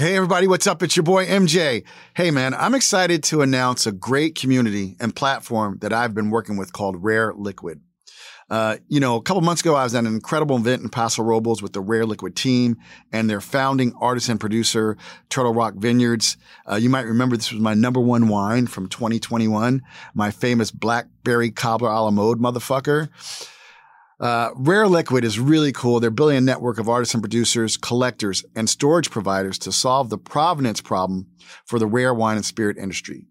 Hey, everybody, what's up? It's your boy MJ. Hey, man, I'm excited to announce a great community and platform that I've been working with called Rare Liquid. Uh, you know, a couple months ago, I was at an incredible event in Paso Robles with the Rare Liquid team and their founding artist and producer, Turtle Rock Vineyards. Uh, you might remember this was my number one wine from 2021, my famous Blackberry Cobbler a la mode motherfucker. Uh, Rare Liquid is really cool. They're building a network of artists and producers, collectors, and storage providers to solve the provenance problem for the rare wine and spirit industry.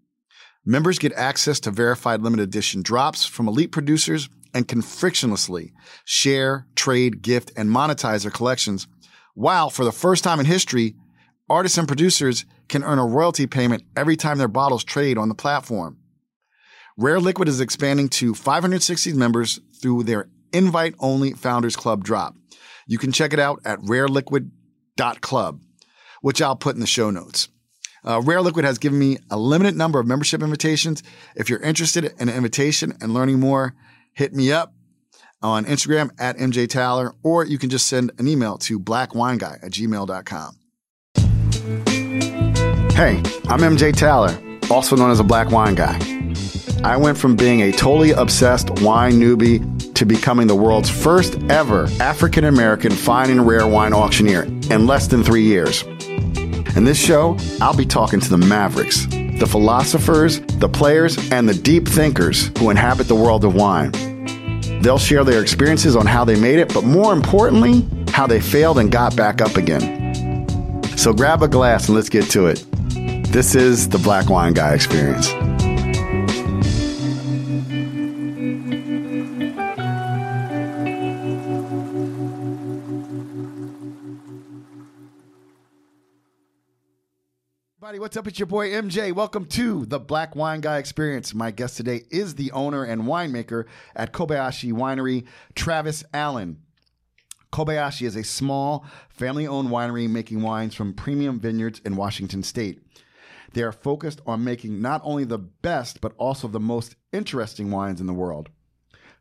Members get access to verified limited edition drops from elite producers and can frictionlessly share, trade, gift, and monetize their collections. While for the first time in history, artists and producers can earn a royalty payment every time their bottles trade on the platform. Rare Liquid is expanding to 560 members through their invite only Founders Club drop. You can check it out at rareliquid.club, which I'll put in the show notes. Uh, Rare Liquid has given me a limited number of membership invitations. If you're interested in an invitation and learning more, hit me up on Instagram at MJ Taylor, or you can just send an email to blackwineguy at gmail.com. Hey, I'm MJ Taylor, also known as a Black Wine Guy. I went from being a totally obsessed wine newbie to becoming the world's first ever African American fine and rare wine auctioneer in less than three years. In this show, I'll be talking to the mavericks, the philosophers, the players, and the deep thinkers who inhabit the world of wine. They'll share their experiences on how they made it, but more importantly, how they failed and got back up again. So grab a glass and let's get to it. This is the Black Wine Guy Experience. Everybody, what's up? It's your boy MJ. Welcome to the Black Wine Guy Experience. My guest today is the owner and winemaker at Kobayashi Winery, Travis Allen. Kobayashi is a small, family owned winery making wines from premium vineyards in Washington state. They are focused on making not only the best, but also the most interesting wines in the world.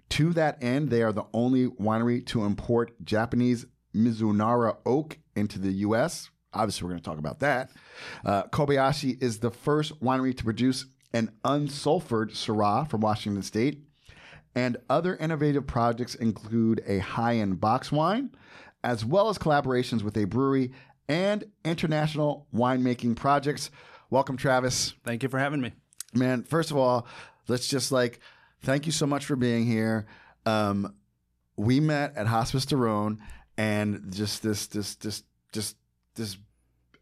To that end, they are the only winery to import Japanese Mizunara oak into the U.S. Obviously, we're going to talk about that. Uh, Kobayashi is the first winery to produce an unsulfured Syrah from Washington State. And other innovative projects include a high end box wine, as well as collaborations with a brewery and international winemaking projects. Welcome, Travis. Thank you for having me. Man, first of all, let's just like thank you so much for being here. Um, we met at Hospice du Rhone, and just this, this, this, just this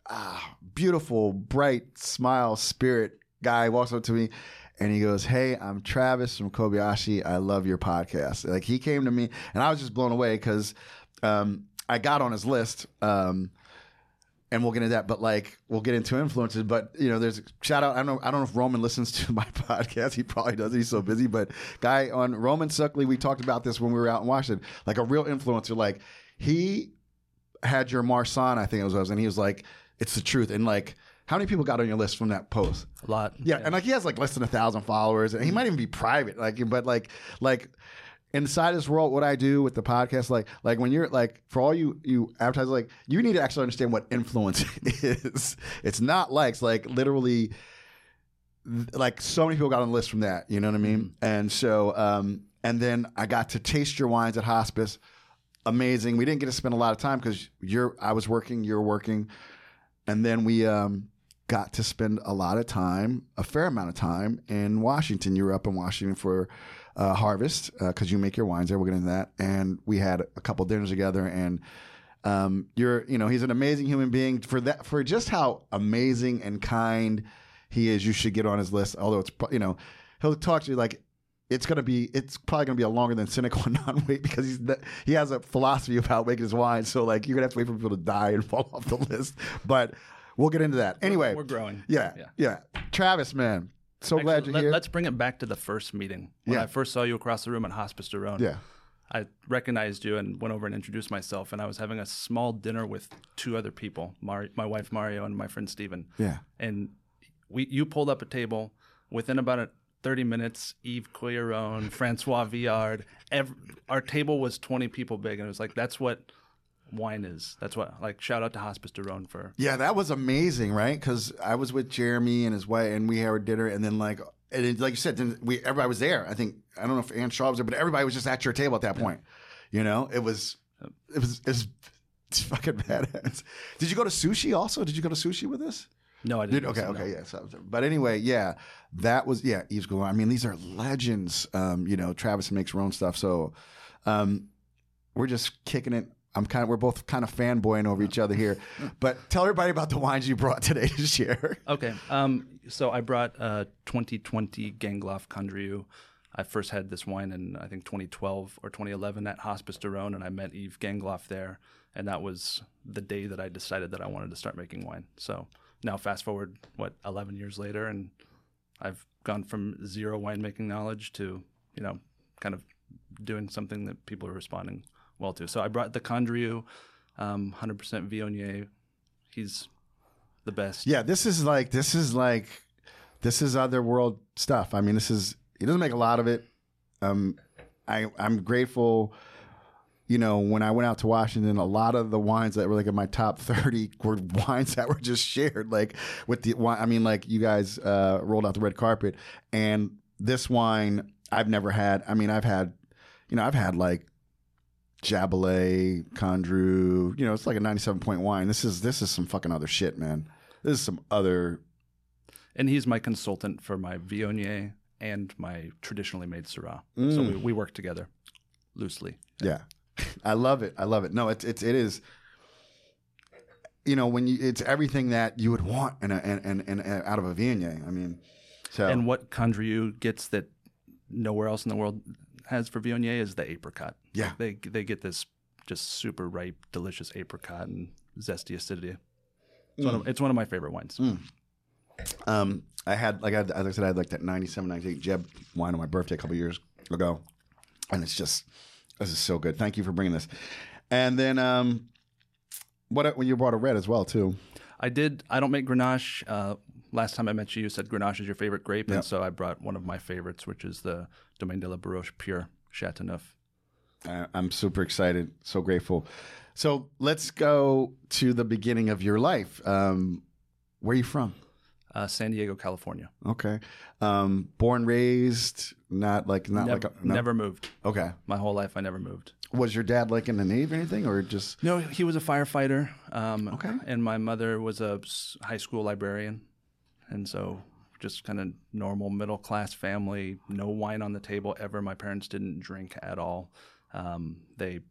ah, beautiful, bright smile, spirit guy walks up to me and he goes, Hey, I'm Travis from Kobayashi. I love your podcast. Like he came to me and I was just blown away because um, I got on his list. Um, and we'll get into that, but like we'll get into influences. But you know, there's shout out. I don't know. I don't know if Roman listens to my podcast. He probably does. He's so busy. But guy on Roman Suckley, we talked about this when we were out in Washington. Like a real influencer. Like he had your Marsanne, I think it was, and he was like, "It's the truth." And like, how many people got on your list from that post? A lot. Yeah, and like he has like less than a thousand followers, and he might even be private. Like, but like, like inside this world, what I do with the podcast, like, like when you're like, for all you you advertisers, like, you need to actually understand what influence is. It's not likes, like literally. Like so many people got on the list from that, you know what I mean? And so, um, and then I got to taste your wines at hospice amazing. We didn't get to spend a lot of time because you're I was working, you're working, and then we um, got to spend a lot of time, a fair amount of time in Washington. You were up in Washington for uh, Harvest because uh, you make your wines there. We'll get into that, and we had a couple dinners together and. Um, you're, you know, he's an amazing human being for that, for just how amazing and kind he is. You should get on his list. Although it's, you know, he'll talk to you like it's gonna be it's probably gonna be a longer than cynical and non-wait because he's he has a philosophy about how making his wine. So like you're gonna have to wait for people to die and fall off the list. But we'll get into that anyway. We're growing. Yeah, yeah. yeah. Travis, man, so Actually, glad you're let, here. Let's bring it back to the first meeting when Yeah. I first saw you across the room at Hospice du Rhone. yeah, I recognized you and went over and introduced myself. And I was having a small dinner with two other people, Mari- my wife Mario and my friend Steven. yeah, And we you pulled up a table within about a 30 minutes. Yves Cuilleron, Francois Villard. Ev- our table was 20 people big, and it was like that's what wine is. That's what like shout out to Hospice du Rhone for Yeah, that was amazing, right? Because I was with Jeremy and his wife, and we had our dinner, and then like, and it, like you said, then we everybody was there. I think I don't know if Ann Shaw was there, but everybody was just at your table at that point. You know, it was, it was, it was it's fucking badass. Did you go to sushi also? Did you go to sushi with us? No, I Did, didn't. okay, so no. okay, yeah. So, but anyway, yeah, that was yeah. Eve's Galore. I mean, these are legends. Um, you know, Travis makes her own stuff, so um, we're just kicking it. I'm kind of we're both kind of fanboying over each other here. But tell everybody about the wines you brought today to share. Okay. Um, so I brought uh, 2020 Gangloff Condrieu. I first had this wine in I think 2012 or 2011 at Hospice du Rhone, and I met Yves Gangloff there, and that was the day that I decided that I wanted to start making wine. So now fast forward what 11 years later, and I've gone from zero winemaking knowledge to you know kind of doing something that people are responding well to. So I brought the Condrieu, um, 100% Viognier. He's the best. Yeah, this is like this is like this is other world stuff. I mean, this is he doesn't make a lot of it. Um, I I'm grateful. You know, when I went out to Washington, a lot of the wines that were like in my top thirty were wines that were just shared. Like with the wine, I mean, like you guys uh, rolled out the red carpet, and this wine I've never had. I mean, I've had, you know, I've had like Jaboulet, Condrieu. You know, it's like a ninety-seven point wine. This is this is some fucking other shit, man. This is some other. and he's my consultant for my Viognier and my traditionally made Syrah. So Mm. we, we work together loosely. Yeah, I love it. I love it. No, it's it's it is. You know, when you it's everything that you would want in a and and, and out of a Viognier. I mean, so And what Condrieu gets that nowhere else in the world has for Viognier is the apricot. Yeah. They they get this just super ripe, delicious apricot and zesty acidity. It's, one, Mm. of, it's one of my favorite wines. um, I had like I, as I said, I had like that 97, 98 Jeb wine on my birthday a couple years ago, and it's just this is so good. Thank you for bringing this. And then um, what when you brought a red as well too. I did. I don't make Grenache. Uh, last time I met you, you said Grenache is your favorite grape, Yeah. and so I brought one of my favorites, which is the Domaine de la Barroche Pure Chateauneuf. Uh, I'm super excited, so grateful. So let's go to the beginning of your life. Um, where are you from? Uh, San Diego, California. Okay, um, born, raised, not like not never, like a, no? never moved. Okay, My whole life, I never moved. was your dad like in the Navy or anything, or just No, he was a firefighter. Um, Okay. And my mother was a high school librarian, and so just kind of normal middle class family. No wine on the table ever. My parents didn't drink at all. Um, they,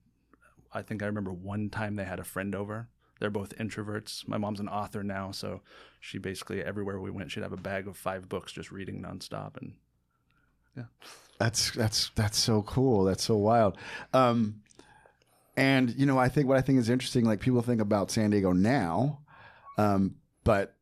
I think I remember one time they had a friend over. They're both introverts. My mom's an author now, so she basically everywhere we went, she'd have a bag of five books just reading nonstop. And yeah. That's that's that's so cool. That's so wild. Um, and you know, I think what I think is interesting, like people think about San Diego now, um, but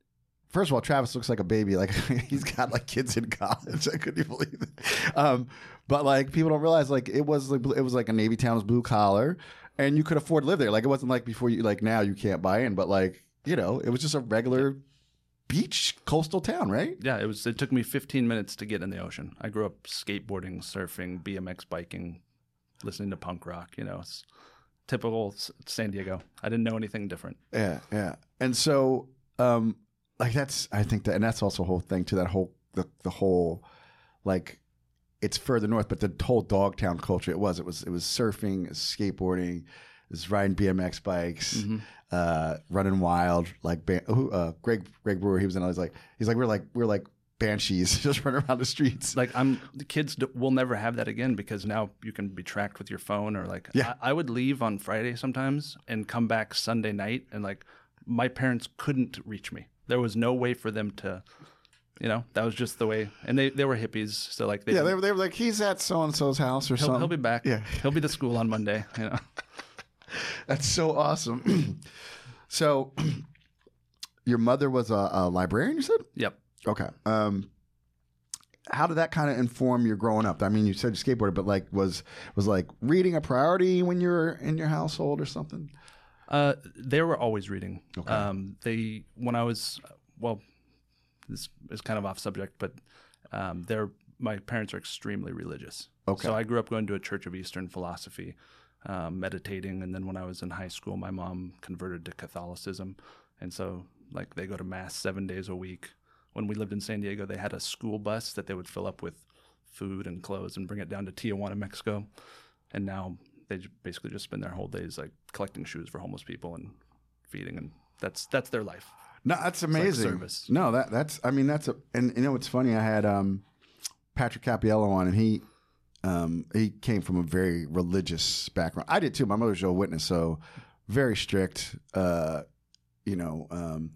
first of all, Travis looks like a baby. Like he's got like kids in college. I couldn't believe it. Um, but like people don't realize, like it was like it was like a Navy town, it was blue collar, and you could afford to live there. Like it wasn't like before you like now you can't buy in, but like you know, it was just a regular beach coastal town, right? yeah, it was. It took me 15 minutes to get in the ocean. I grew up skateboarding, surfing, BMX biking, listening to punk rock. You know, it's typical San Diego. I didn't know anything different. Yeah, yeah. And so, um, like that's I think that, and that's also a whole thing to that whole the the whole like it's further north, but the whole Dogtown culture. It was it was it was surfing, skateboarding, it was riding BMX bikes, Mm-hmm. uh, running wild. Like uh, Greg Greg Brewer, he was in. I was like, he's like we're like we're like banshees just running around the streets. Like I'm, the kids d- will never have that again because now you can be tracked with your phone or like. Yeah. I, I would leave on Friday sometimes and come back Sunday night, and like my parents couldn't reach me. There was no way for them to. You know, that was just the way, and they, they were hippies, so like they yeah, they were, they were like he's at so and so's house or he'll, something. he'll be back. Yeah. he'll be to school on Monday. You know, That's so awesome. so, your mother was a, a librarian. You said. yep. Okay. Um, how did that kind of inform your growing up? I mean, you said you skateboarded, but like, was was like reading a priority when you were in your household or something? Uh, they were always reading. Okay. Um, they when I was well, this is kind of off subject, but um, they're my parents are extremely religious. Okay. So I grew up going to a Church of Eastern philosophy. um, meditating. And then when I was in high school, my mom converted to Catholicism, and so like they go to mass seven days a week. When we lived in San Diego, they had a school bus that they would fill up with food and clothes and bring it down to Tijuana, Mexico. And now they basically just spend their whole days like collecting shoes for homeless people and feeding, and that's that's their life. No, that's like amazing. service. No, that that's. I mean, that's a. And you know what's funny? I had um, Patrick Cappiello on, and he um, he came from a very religious background. I did too. My mother's a Witness, so very strict. Uh, you know, um,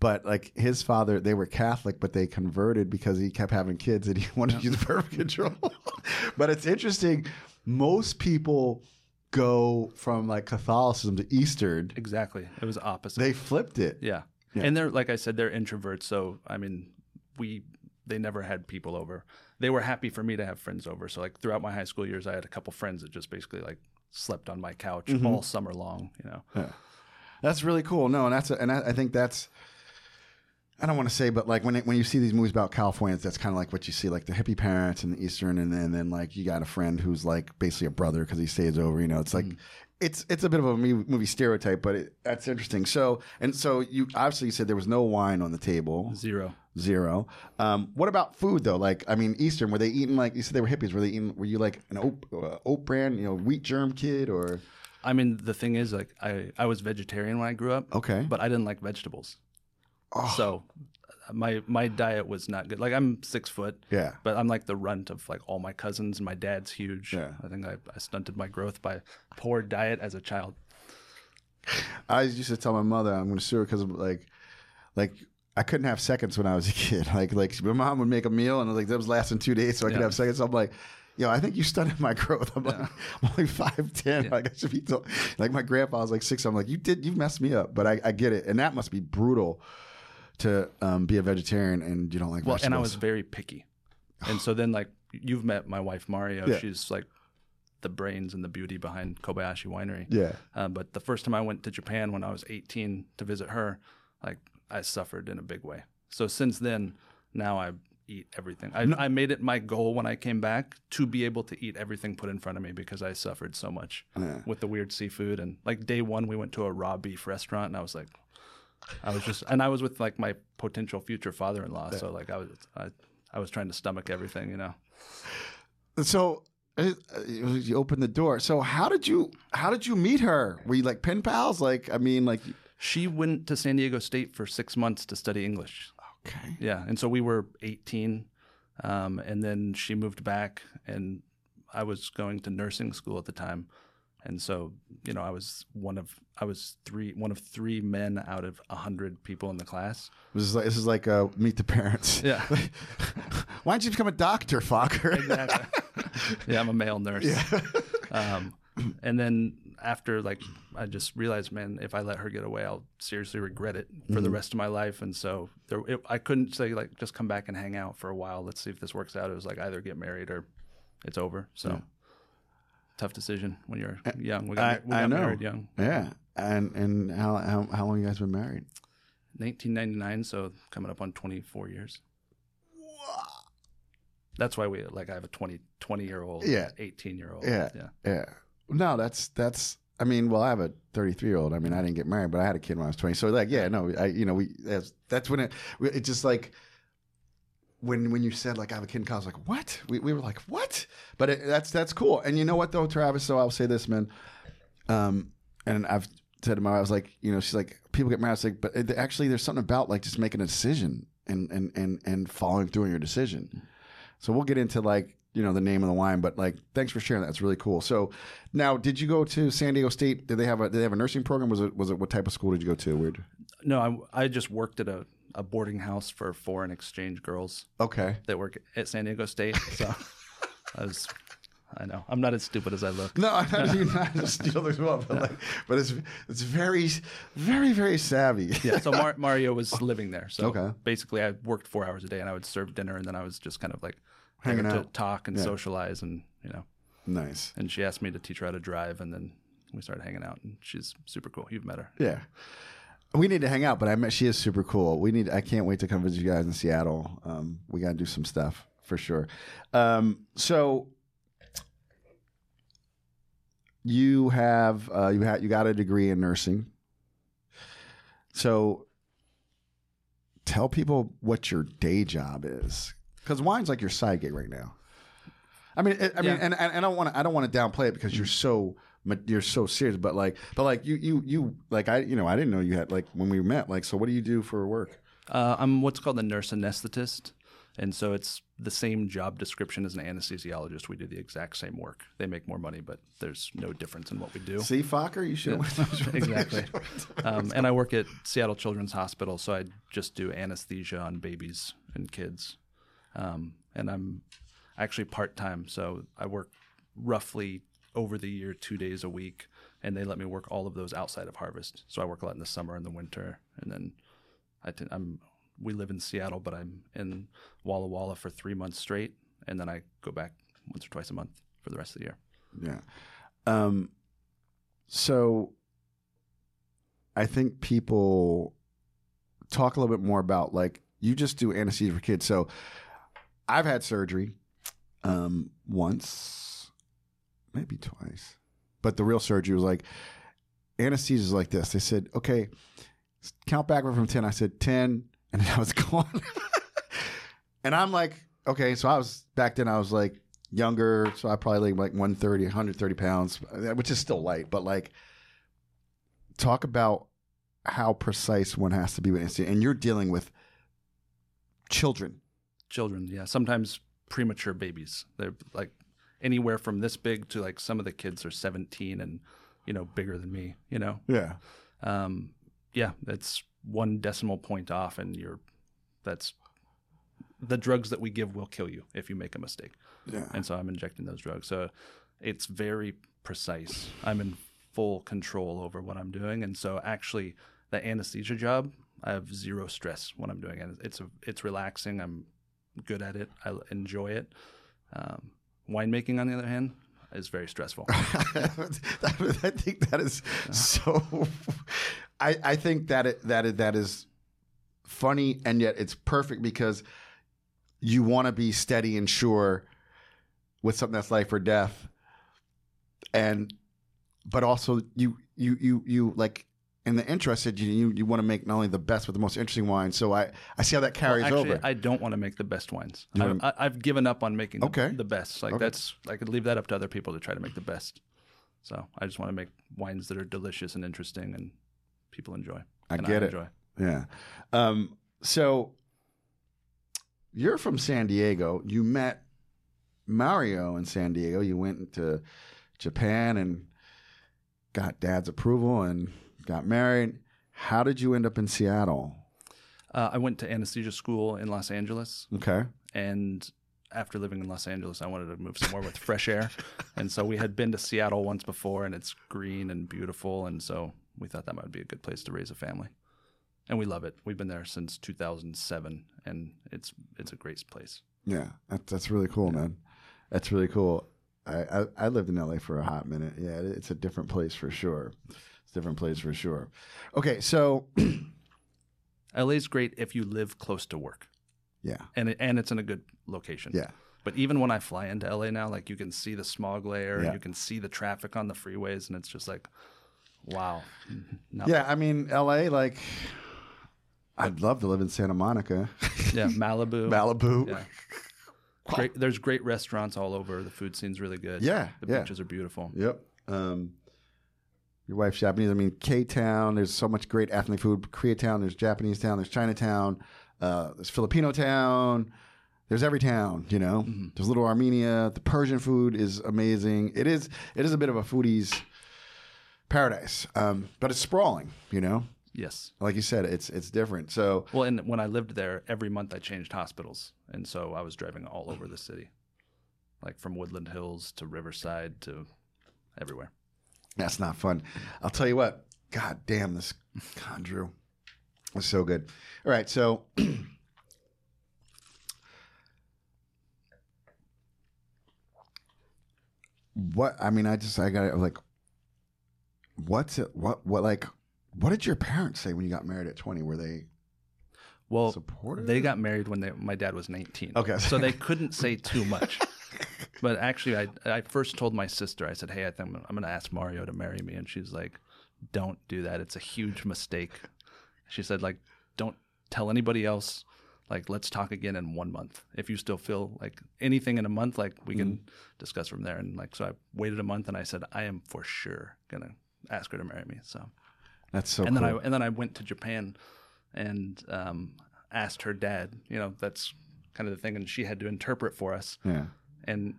but like his father, they were Catholic, but they converted because he kept having kids and he wanted to use birth control. but it's interesting. Most people go from like Catholicism to Eastern. Exactly, it was opposite. They flipped it. Yeah. Yeah. And they're like I said, they're introverts. So I mean, we they never had people over. They were happy for me to have friends over. So like throughout my high school years, I had a couple friends that just basically like slept on my couch Mm-hmm. all summer long. You know. That's really cool. No, and that's a, and I, I think that's. I don't want to say, but like when it, when you see these movies about Californians, that's kind of like what you see, like the hippie parents and the Eastern, and then then like you got a friend who's like basically a brother because he stays over. You know, it's like it's it's a bit of a movie, movie stereotype, but it, that's interesting. So and so you obviously you said there was no wine on the table, Zero. zero. Um, what about food though? Like I mean, Eastern were they eating like you said they were hippies? Were they eating? Were you like an oat, uh, oat brand, you know, wheat germ kid or? I mean, the thing is, like, I, I was vegetarian when I grew up, Okay. but I didn't like vegetables. Oh. So my my diet was not good. Like, I'm six foot, Yeah. but I'm like the runt of like all my cousins. and My dad's huge. Yeah. I think I, I stunted my growth by poor diet as a child. I used to tell my mother I'm going to sue her because like, like I couldn't have seconds when I was a kid. Like, like my mom would make a meal and like that was lasting two days, so I could have seconds. So I'm like, yo, I think you stunted my growth. I'm like, I'm only five ten. Like I should be told. Like my grandpa was like six. I'm like, you did, you messed me up. But I, I get it, and that must be brutal to um, be a vegetarian and you don't like Well, vegetables. and I was very picky. And so then, like, you've met my wife, Mario. Yeah. She's like the brains and the beauty behind Kobayashi Winery. yeah. Uh, but the first time I went to Japan when I was 18 to visit her, like, I suffered in a big way. So since then, now I eat everything. I, I made it my goal when I came back to be able to eat everything put in front of me because I suffered so much Yeah. with the weird seafood. And like day one, we went to a raw beef restaurant, and I was like, I was just, and I was with like my potential future father-in-law, so like I was, I, I was trying to stomach everything, you know. So uh, you opened the door. So how did you how did you meet her? Were you like pen pals? Like I mean, like She went to San Diego State for six months to study English. okay. Yeah, and so we were 18, um, and then she moved back, and I was going to nursing school at the time, and so you know I was one of I was three one of three men out of a hundred people in the class. This is like this is like uh, meet the parents. Yeah. Why don't you become a doctor, Fokker? Exactly. yeah, I'm a male nurse. Um, and then after like I just realized, man, if I let her get away, I'll seriously regret it for the rest of my life. And so there, it, I couldn't say like just come back and hang out for a while. Let's see if this works out. It was like either get married or it's over. So tough decision when you're young. We got, I, we I got know. married young, Yeah. And and how, how how long you guys been married? 1999. So coming up on 24 years. That's why we like I have a 20 20 year old, Yeah. 18 year old. Yeah. yeah. Yeah. No, that's that's. I mean, well, I have a 33 year old. I mean, I didn't get married, but I had a kid when I was 20. So like, yeah, no, I you know we that's that's when it it just like when when you said like I have a kid in college, like what? We we were like what? But it, that's that's cool. And you know what though, Travis? So I'll say this, man. Um, and I've said to my wife, I was like, you know, she's like, people get married. I was like, but it, actually, there's something about like just making a decision and and and and following through on your decision. So we'll get into like you know the name of the wine, but like thanks for sharing that. It's really cool. So now, did you go to San Diego State? Did they have a did they have a nursing program? Was it was it what type of school did you go to? Weird. No, I, I just worked at a, a boarding house for foreign exchange girls Okay. that work at San Diego State. So I was, I know, I'm not as stupid as I look. No, I'm not, you're not just steal as well, but like, but it's it's very very very savvy. Yeah, so Mar- Mario was living there. So Okay. basically, I worked four hours a day, and I would serve dinner, and then I was just kind of like Hanging there to out. talk and Yeah. socialize, and you know. nice. And she asked me to teach her how to drive, and then we started hanging out, and she's super cool. You've met her. Yeah. We need to hang out, but I met she is super cool. We need. I can't wait to come visit you guys in Seattle. Um, we got to do some stuff for sure. Um, so you have uh, you had you got a degree in nursing. So tell people what your day job is, because wine's like your side gig right now. I mean, it, I mean, Yeah. and, and I don't want to I don't want to downplay it because you're so ma- you're so serious, but like, but like you you you like I you know I didn't know you had like when we met like so what do you do for work? Uh, I'm what's called a nurse anesthetist, and so it's the same job description as an anesthesiologist. We do the exact same work. They make more money, but there's no difference in what we do. See, Fokker, you should exactly. Um, and I work at Seattle Children's Hospital, so I just do anesthesia on babies and kids. Um, and I'm actually part time, so I work roughly over the year two days a week, and they let me work all of those outside of harvest. So I work a lot in the summer and the winter, and then I t- I'm we live in Seattle, but I'm in Walla Walla for three months straight, and then I go back once or twice a month for the rest of the year. Yeah. Um, so I think people talk a little bit more about like you just do anesthesia for kids. So I've had surgery um, once, maybe twice, but the real surgery was like anesthesia is like this. They said, okay, count backward from 10. I said 10, and then I was gone. and I'm like, okay, so I was back then, I was like, younger, so I probably like 130, 130 pounds, which is still light, but like talk about how precise one has to be with anesthesia. And you're dealing with children. children yeah sometimes premature babies they're like anywhere from this big to like some of the kids are 17 and you know bigger than me you know Yeah. um yeah that's one decimal point off and you're that's the drugs that we give will kill you if you make a mistake. Yeah. and so i'm injecting those drugs. So it's very precise. I'm in full control over what i'm doing. And so actually the anesthesia job i have zero stress when i'm doing it. It's a, it's relaxing. I'm good at it. I enjoy it. Um, winemaking on the other hand is very stressful. I think that is so. I I think that it, that it, that is funny and yet it's perfect because you want to be steady and sure with something that's life or death, and but also you you you you like in the interested you you, you want to make not only the best but the most interesting wine. So I I see how that carries Actually, over. I don't want to make the best wines. I've, wanna- I, I've given up on making the, Okay. the best. Like Okay. that's I could leave that up to other people to try to make the best. So I just want to make wines that are delicious and interesting and people enjoy. I get it. Enjoy. Yeah. Um, so you're from San Diego. You met Mario in San Diego. You went to Japan and got dad's approval and got married. How did you end up in Seattle? Uh, I went to anesthesia school in Los Angeles, Okay. and after living in Los Angeles, I wanted to move somewhere with fresh air. And so we had been to Seattle once before, and it's green and beautiful, and so we thought that might be a good place to raise a family. And we love it. We've been there since 2007, and it's it's a great place. Yeah, that's that's really cool, man. That's really cool. I, I I lived in LA for a hot minute. Yeah, it- it's a different place for sure. It's a different place for sure. Okay, so LA's great if you live close to work, yeah, and it, and it's in a good location. yeah. But even when I fly into LA now, like you can see the smog layer, Yeah. you can see the traffic on the freeways, and it's just like, wow. No. Yeah, I mean, LA, like, I'd love to live in Santa Monica, Yeah, Malibu. Malibu. Yeah. Great, there's great restaurants all over. The food scene's really good. Yeah, The yeah. beaches are beautiful. Yep. Um, your wife's Japanese. I mean, K Town, there's so much great ethnic food. Koreatown, there's Japanese Town, there's Chinatown, uh, there's Filipino Town. There's every town, you know. Mm-hmm. There's Little Armenia. The Persian food is amazing. It is. It is a bit of a foodie's paradise, um, but it's sprawling. You know, Yes. like you said, it's it's different. So Well, and when I lived there, every month I changed hospitals, and so I was driving all over the city, like from Woodland Hills to Riverside to everywhere. That's not fun. I'll tell you what. God damn this, God, Drew, was so good. All right, so what? I mean, I just I got it like, what's it? What? What? Like, what did your parents say when you got married at twenty? Were they Well, supportive? they got married when they, my dad was 19. Okay. So they couldn't say too much. But actually, I I first told my sister. I said, "Hey, I think I'm, I'm going to ask Mario to marry me," and she's like, "Don't do that. It's a huge mistake." She said, "Like, don't tell anybody else. Like, let's talk again in one month. If you still feel like anything in a month, like we can mm-hmm. discuss from there." And like, so I waited a month, and I said, "I am for sure gonna ask her to marry me." So, That's so and cool. then I and then I went to Japan, and um, asked her dad. You know, that's kind of the thing, and she had to interpret for us yeah. and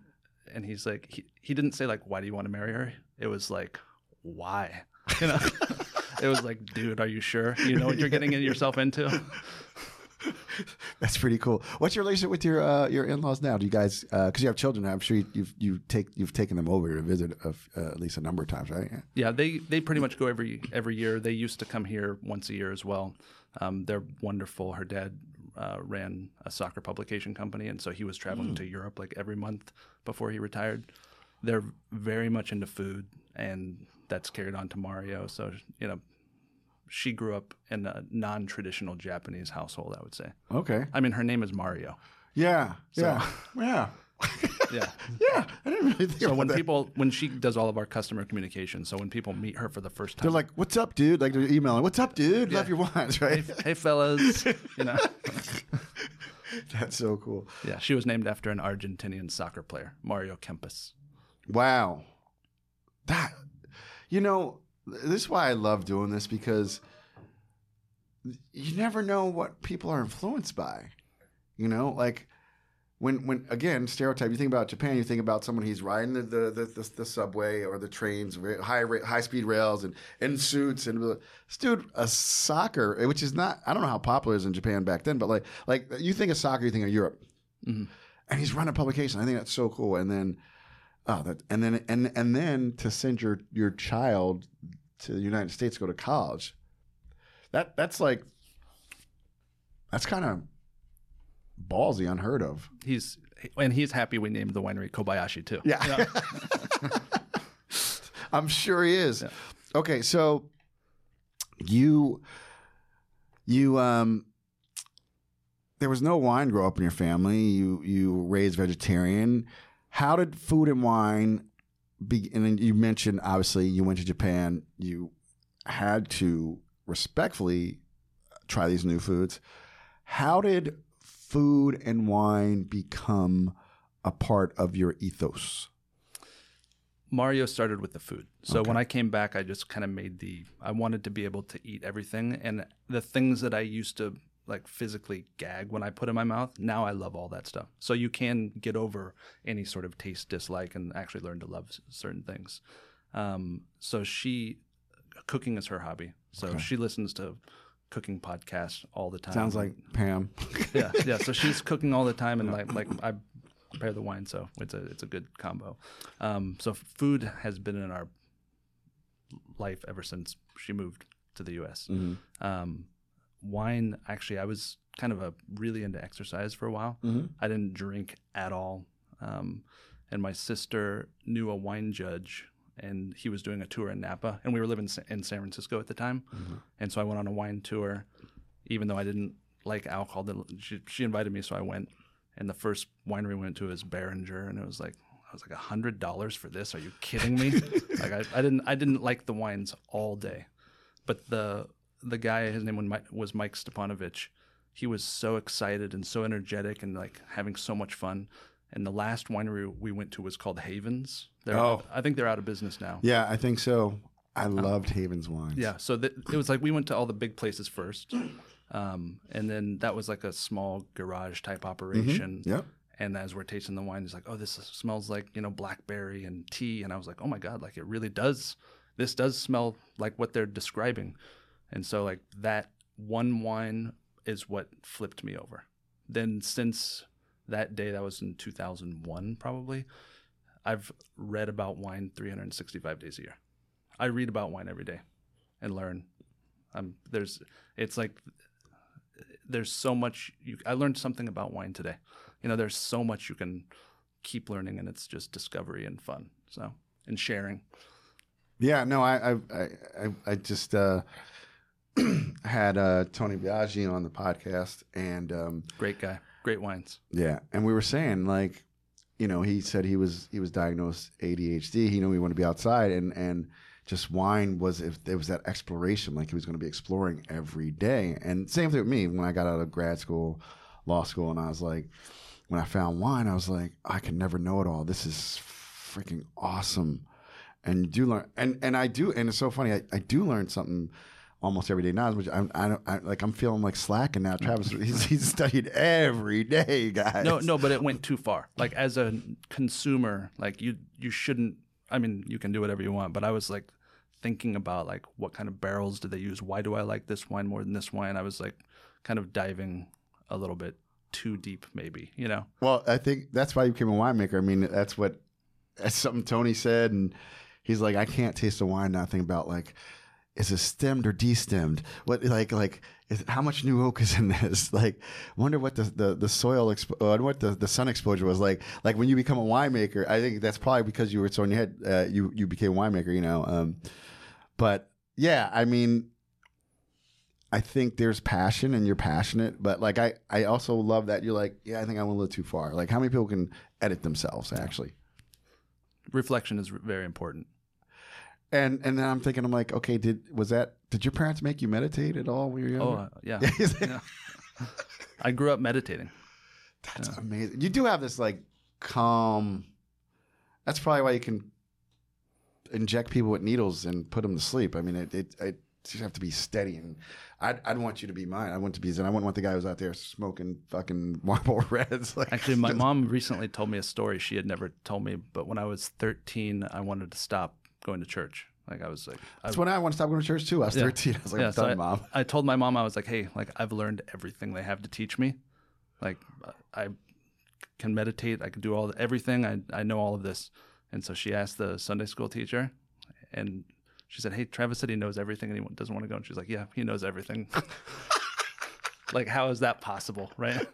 and he's like he, he didn't say like why do you want to marry her it was like why you know it was like dude are you sure you know what you're getting yourself into That's pretty cool. What's your relationship with your uh, your in laws now? Do you guys because you have children? I'm sure you, you've you take you've taken them over to visit of, uh, at least a number of times, right? Yeah. yeah they they pretty much go every every year they used to come here once a year as well um, they're wonderful her dad uh, ran a soccer publication company and so he was traveling to europe like every month before he retired they're very much into food and that's carried on to mario so you know she grew up in a non-traditional Japanese household. I would say. Okay. I mean, her name is Mario. Yeah. Yeah. Yeah. Yeah. yeah. I didn't really think So about when that. people, when she does all of our customer communication, so when people meet her for the first time, They're like, "What's up, dude?" Like they're emailing, "What's up, dude? Love your wines, right?" "Hey, hey fellas," you know. That's so cool. Yeah, she was named after an Argentinian soccer player, Mario Kempes. Wow. That, you know, this is why I love doing this because you never know what people are influenced by. You know, like when, when again, stereotype, you think about Japan, you think about someone he's riding the, the, the, the, the subway or the trains, high, high speed rails and in suits. And this dude, a soccer, which is not, I don't know how popular it is in Japan back then, but like, like you think of soccer, you think of Europe. Mhm. And he's running a publication. I think that's so cool. And then, Oh, that and then and and then to send your your child to the United States to go to college. That that's like that's kind of ballsy, unheard of. He's and he's happy we named the winery Kobayashi too. Yeah. I'm sure he is. Yeah. Okay, so you you um there was no wine grow up in your family. You you raised vegetarian. How did food and wine be and then you mentioned obviously you went to Japan. You had to respectfully try these new foods. How did food and wine become a part of your ethos? Mario started with the food. So when I came back, I just kind of made the I wanted to be able to eat everything and the things that I used to like physically gag when I put in my mouth. Now I love all that stuff. So you can get over any sort of taste dislike and actually learn to love certain things. Um, so she cooking is her hobby. So she listens to cooking podcasts all the time. Sounds like Pam. yeah, yeah. So she's cooking all the time, and like like I prepare the wine, so it's a it's a good combo. Um, so food has been in our life ever since she moved to the U.S. Um, wine, actually, I was kind of a really into exercise for a while. I didn't drink at all, um, and my sister knew a wine judge. And he was doing a tour in Napa, and we were living in San Francisco at the time. And so I went on a wine tour, even though I didn't like alcohol. She, she invited me, so I went. And the first winery we went to was Beringer, and it was like I was like a hundred dollars for this. Are you kidding me? like I, I didn't I didn't like the wines all day, but the the guy his name was Mike, was Stepanovich. He was so excited and so energetic and like having so much fun. And the last winery we went to was called Havens. They're, Oh. I think they're out of business now. Yeah, I think so. I loved Haven's wines. Yeah, so th- it was like we went to all the big places first, um, and then that was like a small garage type operation. Yep. And as we're tasting the wine, it's like, oh, this smells like you know blackberry and tea, and I was like, oh my god, like it really does. This does smell like what they're describing, and so like that one wine is what flipped me over. Then since that day, that was in 2001 probably, I've read about wine 365 days a year. I read about wine every day and learn. Um, there's, it's like, there's so much. You, I learned something about wine today. You know, there's so much you can keep learning, and it's just discovery and fun. So and sharing. Yeah, no, I, I, I, I- just uh, had uh, Tony Biagi on the podcast, and um, Great guy, great wines. yeah, and we were saying like you know, he said he was he was diagnosed ADHD. He knew he wanted to be outside, and and just wine was if there was that exploration, like he was going to be exploring every day. And same thing with me when I got out of grad school, law school, and I was like, when I found wine, I was like, I can never know it all. This is freaking awesome. And you do learn, and and I do, and it's so funny. I, I do learn something almost every day now. Which I'm, I don't, I, like I'm feeling like slacking now. Travis, he's, he's studied every day, guys. No, no, but it went too far. Like as a consumer, like you you shouldn't. I mean, you can do whatever you want, but I was like thinking about like what kind of barrels do they use? Why do I like this wine more than this wine? I was like kind of diving a little bit too deep, maybe. You know. Well, I think that's why you became a winemaker. I mean, that's what that's something Tony said, and he's like, I can't taste a wine. Nothing about like, is it stemmed or destemmed? What like like is, how much new oak is in this? Like, wonder what the the, the soil expo- uh, what the, the sun exposure was like. Like when you become a winemaker, I think that's probably because you were so in your head. Uh, you you became a winemaker, you know. Um, but yeah, I mean. I think there's passion and you're passionate, but like I, I also love that you're like, yeah, I think I went a little too far. Like how many people can edit themselves actually? Reflection is very important. And and then I'm thinking, I'm like, okay, did was that did your parents make you meditate at all when you were Oh younger? uh, yeah. yeah. I grew up meditating. That's amazing. You do have this like calm. That's probably why you can inject people with needles and put them to sleep. I mean, it it, it you have to be steady, and I'd I'd want you to be mine. I want to be Zen. I wouldn't want the guy who's out there smoking fucking Marlboro Reds. Like Actually, my mom recently told me a story she had never told me. But when I was 13, I wanted to stop going to church. Like I was like, I, That's when I want to stop going to church too. I was 13. I was like, yeah, I'm so done, I, mom. I told my mom I was like, hey, like I've learned everything they have to teach me. Like I can meditate. I can do all the, everything. I I know all of this. And so she asked the Sunday school teacher, and she said, "Hey, Travis said he knows everything, and he doesn't want to go." And she's like, "Yeah, he knows everything." like, how is that possible, right?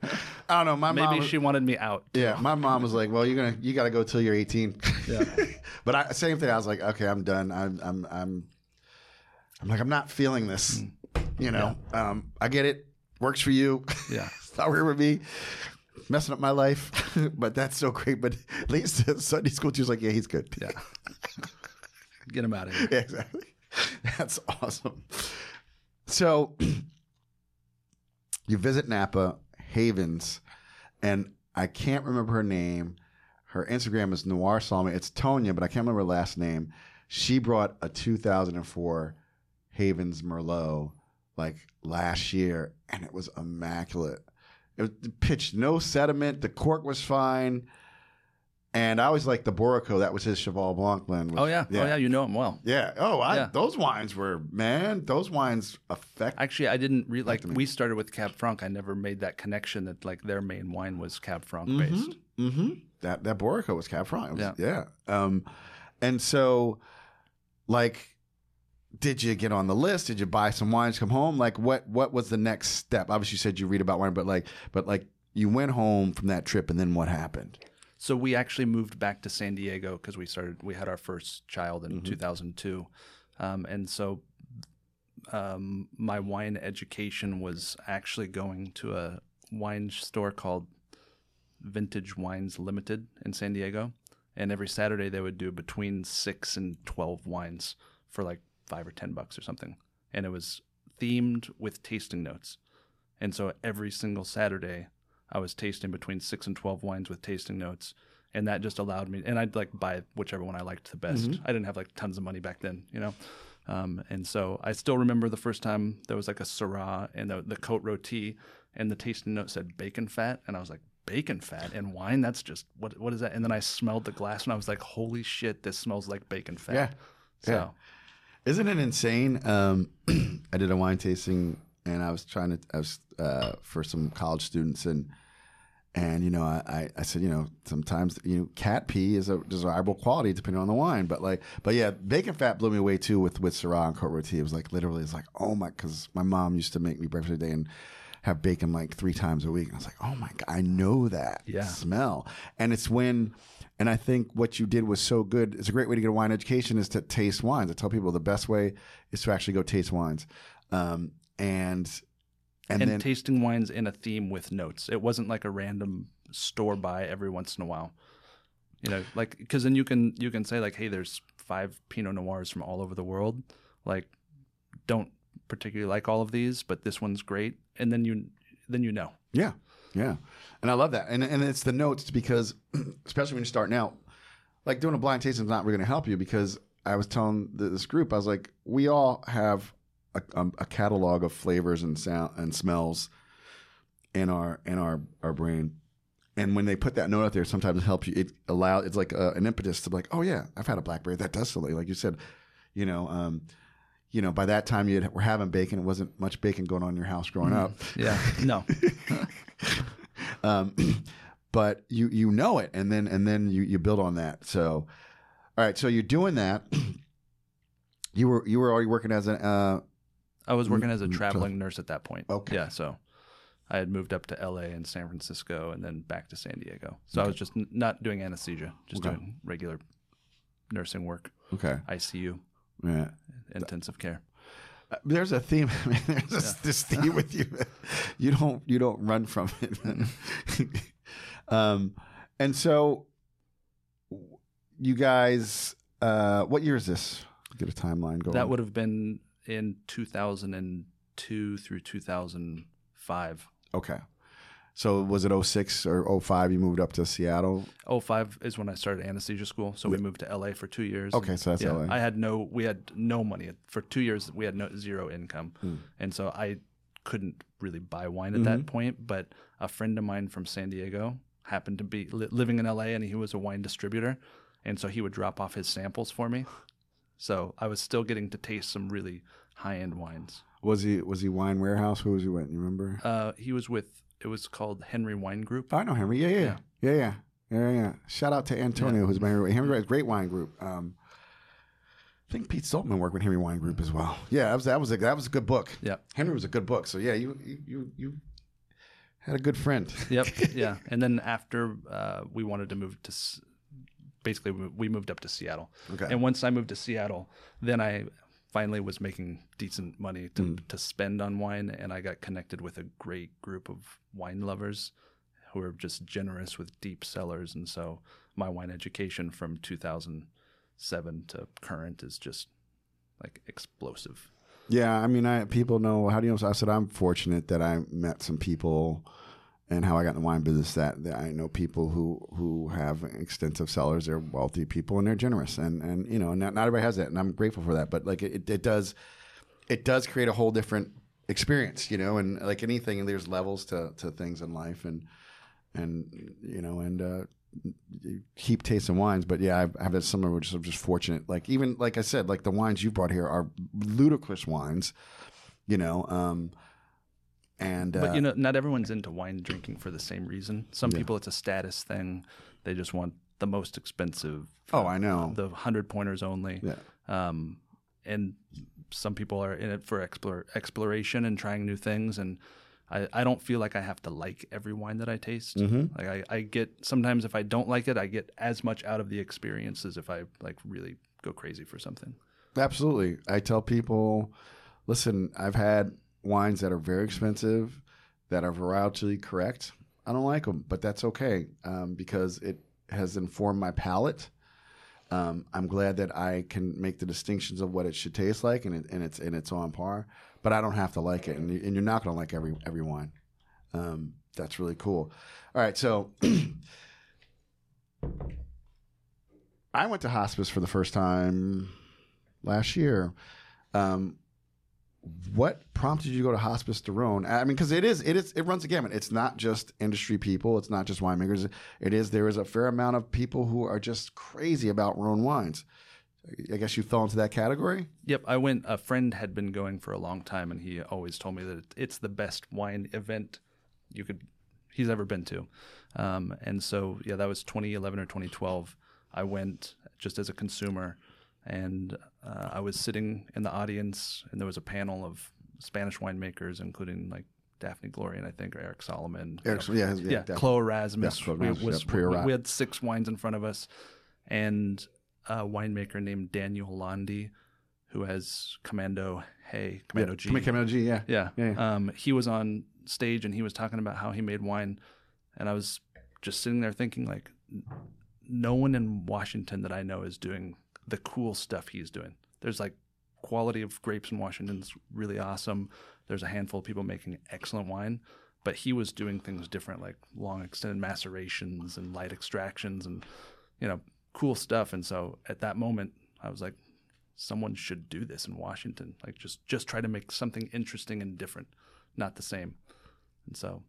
I don't know. My Maybe mom. she wanted me out. Yeah, my mom was like, "Well, you're gonna, you got to go till you're 18." Yeah. but I, same thing. I was like, "Okay, I'm done. I'm, I'm, I'm, I'm like, I'm not feeling this. Mm. You know, um, I get it. Works for you. Yeah. it's not working with me. Messing up my life, but that's so great. But at least the Sunday school teacher's like, "Yeah, he's good. Yeah. Get him out of here. Yeah, exactly. That's awesome. So you visit Napa, Havens, and I can't remember her name. Her Instagram is Noir Salmi. It's Tonya, but I can't remember her last name. She brought a 2004 Havens Merlot like last year, and it was immaculate. It pitched no sediment. The cork was fine. And I always liked the Bourriquot. That was his Cheval Blanc blend. which- Oh yeah. Oh yeah. You know him well. yeah. Oh, I, Yeah. those wines were man. Those wines affect. Actually, I didn't re- like. We started with Cab Franc. I never made that connection that like their main wine was Cab Franc Mhm. based. mm-hmm. That that Bourriquot was Cab Franc. Was- Yeah. Yeah. Um, and so, like, did you get on the list? Did you buy some wines? Come home? Like, what what was the next step? Obviously, you said you read about wine, but like, but like, you went home from that trip, and then what happened? So we actually moved back to San Diego because we started. We had our first child in Mm-hmm. 2002, um, and so um, my wine education was actually going to a wine store called Vintage Wines Limited in San Diego, and every Saturday they would do between six and twelve wines for like five or ten bucks or something, and it was themed with tasting notes, and so every single Saturday I was tasting between six and twelve wines with tasting notes, and that just allowed me. And I'd like buy whichever one I liked the best. I didn't have like tons of money back then, you know. Um, and so I still remember the first time there was like a Syrah and the, the Cote Rotie, and the tasting note said bacon fat, and I was like, bacon fat and wine? That's just what what is that? And then I smelled the glass, and I was like, holy shit, this smells like bacon fat. Yeah. So Yeah. Isn't it insane? Um, I did a wine tasting, and I was trying to, I was uh, for some college students, and and you know, I, I, said, you know, sometimes you know, cat pee is a desirable quality depending on the wine, but like, but yeah, bacon fat blew me away too with with Syrah and Cote Rotie. It was like literally, it's like, oh my, because my mom used to make me breakfast every day and have bacon like three times a week, and I was like, oh my god, I know that Yeah. smell, and it's when. And I think what you did was so good. It's a great way to get a wine education is to taste wines. I tell people the best way is to actually go taste wines. Um, and and, and then tasting wines in a theme with notes. It wasn't like a random store buy every once in a while. You know, like because then you can you can say like, hey, there's five Pinot Noirs from all over the world. Like, don't particularly like all of these, but this one's great, and then you then you know. Yeah, yeah, and I love that, and and it's the notes because, especially when you're starting out, like doing a blind tasting is not really going to help you because I was telling this group, I was like, we all have a, um, a catalog of flavors and sound and smells in our in our our brain. And when they put that note out there, sometimes it helps you. It allow it's like a, an impetus to be like, oh yeah, I've had a blackberry that does something. Like you said, you know, um, you know, by that time you were having bacon. It wasn't much bacon going on in your house growing up. Yeah, no. um, but you you know it, and then and then you you build on that. So, all right, so you're doing that. you were you were already working as an. Uh, I was working as a traveling nurse at that point. Okay. Yeah, so I had moved up to LA and San Francisco and then back to San Diego. So I was just n- not doing anesthesia, just Okay. doing regular nursing work, okay, ICU, yeah. intensive care. Uh, There's a theme. I mean, there's this, this theme with you. You don't you don't run from it. um, and so you guys, uh, what year is this? Get a timeline going. That would have been in 2002 through 2005. okay. So was it 06 or 05 you moved up to Seattle? 05 is when I started anesthesia school. So we moved to LA for two years. Okay, so that's yeah, LA. I had no, we had no money for two years. We had no zero income, Hmm. and so I couldn't really buy wine at Mm-hmm. that point. But a friend of mine from San Diego happened to be li- living in LA, and he was a wine distributor, and so he would drop off his samples for me. So I was still getting to taste some really high end wines. Was he was he Wine Warehouse? Who was he with? You remember? Uh, he was with it was called Henry Wine Group. Oh, I know Henry. Yeah, yeah, yeah, Yeah. yeah, yeah, yeah. yeah. Shout out to Antonio, who's my Henry. Wright, Great wine group. Um, I think Pete Stolpman worked with Henry Wine Group as well. Yeah, that was that was a that was a good book. Yeah. Henry was a good book. So yeah, you you you, had a good friend. Yep. yeah. And then after uh, we wanted to move to, basically we we moved up to Seattle. Okay. And once I moved to Seattle, then I finally was making decent money to Mm. to spend on wine, and I got connected with a great group of wine lovers who are just generous with deep cellars, and so my wine education from 2007 to current is just like explosive. Yeah, I mean, I people know how do you know? I said I'm fortunate that I met some people, and how I got in the wine business. That, that I know people who who have extensive cellars. They're wealthy people and they're generous, and and you know, not, not everybody has that, and I'm grateful for that. But like it, it does, it does create a whole different experience, you know. And like anything, there's levels to to things in life, and and you know, and uh, keep tasting wines. But yeah, I've, I have that similar. Which I'm just fortunate. Like even like I said, like the wines you brought here are ludicrous wines. You know, um, and But uh, you know, not everyone's into wine drinking for the same reason. Some people, it's a status thing. They just want the most expensive. oh, I know. the hundred pointers only. Yeah. Um, and some people are in it for explore, exploration and trying new things. And I, I don't feel like I have to like every wine that I taste. Mm-hmm. Like I, I get sometimes if I don't like it, I get as much out of the experience as if I like really go crazy for something. Absolutely. I tell people, listen, I've had wines that are very expensive, that are varieties correct. I don't like them, but that's okay um, because it has informed my palate. Um, I'm glad that I can make the distinctions of what it should taste like, and, it, and it's and it's on par. But I don't have to like it, and, you- and you're not going to like every every wine. Um, that's really cool. All right, so I went to hospice for the first time last year. Um, what prompted you to go to Hospice du Rhone? I mean, because it is, it is, it runs a gamut. It's not just industry people. It's not just winemakers. It is. There is a fair amount of people who are just crazy about Rhone wines. I guess you fell into that category. Yep, I went. A friend had been going for a long time, and he always told me that it's the best wine event you could he's ever been to. Um, and so, yeah, that was 2011 or 2012. I went just as a consumer, and uh, I was sitting in the audience, and there was a panel of Spanish winemakers, including like Daphne Glorian, I think, or Eric Solomon. you Eric, know, yeah, yeah, definitely. Clos Erasmus. Yeah, we, was, yeah, we, we had six wines in front of us, and a winemaker named Daniel Landi, who has Commando Hey, Comando G. Comando G. Yeah. Yeah. Yeah, yeah. Um, he was on stage and he was talking about how he made wine, and I was just sitting there thinking like, no one in Washington that I know is doing the cool stuff he's doing. There's like quality of grapes in Washington is really awesome. There's a handful of people making excellent wine, but he was doing things different, like long extended macerations and light extractions and you know cool stuff. And so at that moment, I was like, someone should do this in Washington. Like just just try to make something interesting and different, not the same. And so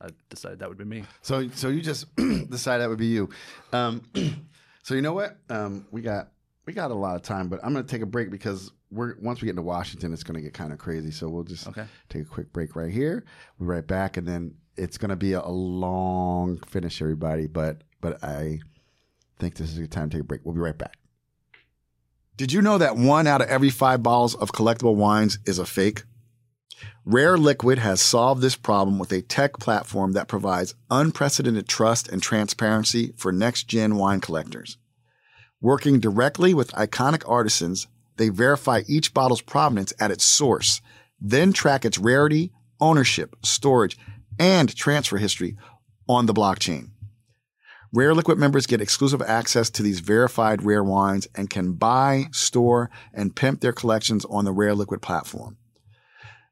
I decided that would be me. So so you just decided that would be you. Um, so you know what? Um, we got we got a lot of time, but I'm going to take a break because we're once we get into Washington, it's going to get kind of crazy. So we'll just Okay. take a quick break right here. We'll be right back, and then it's going to be a, a long finish, everybody. But but I think this is a good time to take a break. We'll be right back. Did you know that one out of every five bottles of collectible wines is a fake? Rare Liquid has solved this problem with a tech platform that provides unprecedented trust and transparency for next gen wine collectors. Working directly with iconic artisans, they verify each bottle's provenance at its source, then track its rarity, ownership, storage, and transfer history on the blockchain. Rare Liquid members get exclusive access to these verified rare wines and can buy, store, and pimp their collections on the Rare Liquid platform.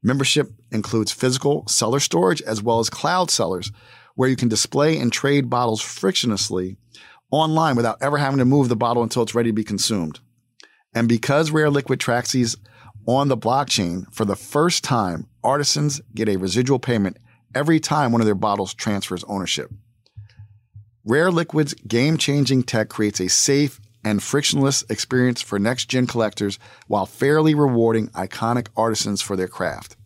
Membership includes physical cellar storage as well as cloud cellars, where you can display and trade bottles frictionlessly online without ever having to move the bottle until it's ready to be consumed. And because Rare Liquid tracks these on the blockchain, for the first time, artisans get a residual payment every time one of their bottles transfers ownership. Rare Liquid's game changing tech creates a safe and frictionless experience for next gen collectors while fairly rewarding iconic artisans for their craft.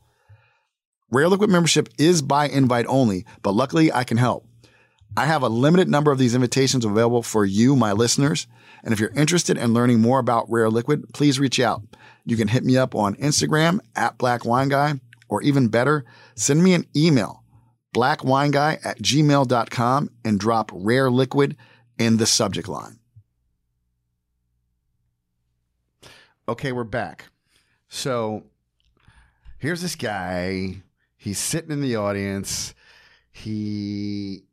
Rare Liquid membership is by invite only, but luckily I can help. I have a limited number of these invitations available for you, my listeners. And if you're interested in learning more about Rare Liquid, please reach out. You can hit me up on Instagram at Black Wine Guy, or even better, send me an email, blackwineguy at gmail.com, and drop Rare Liquid in the subject line. Okay, we're back. So here's this guy. He's sitting in the audience. He,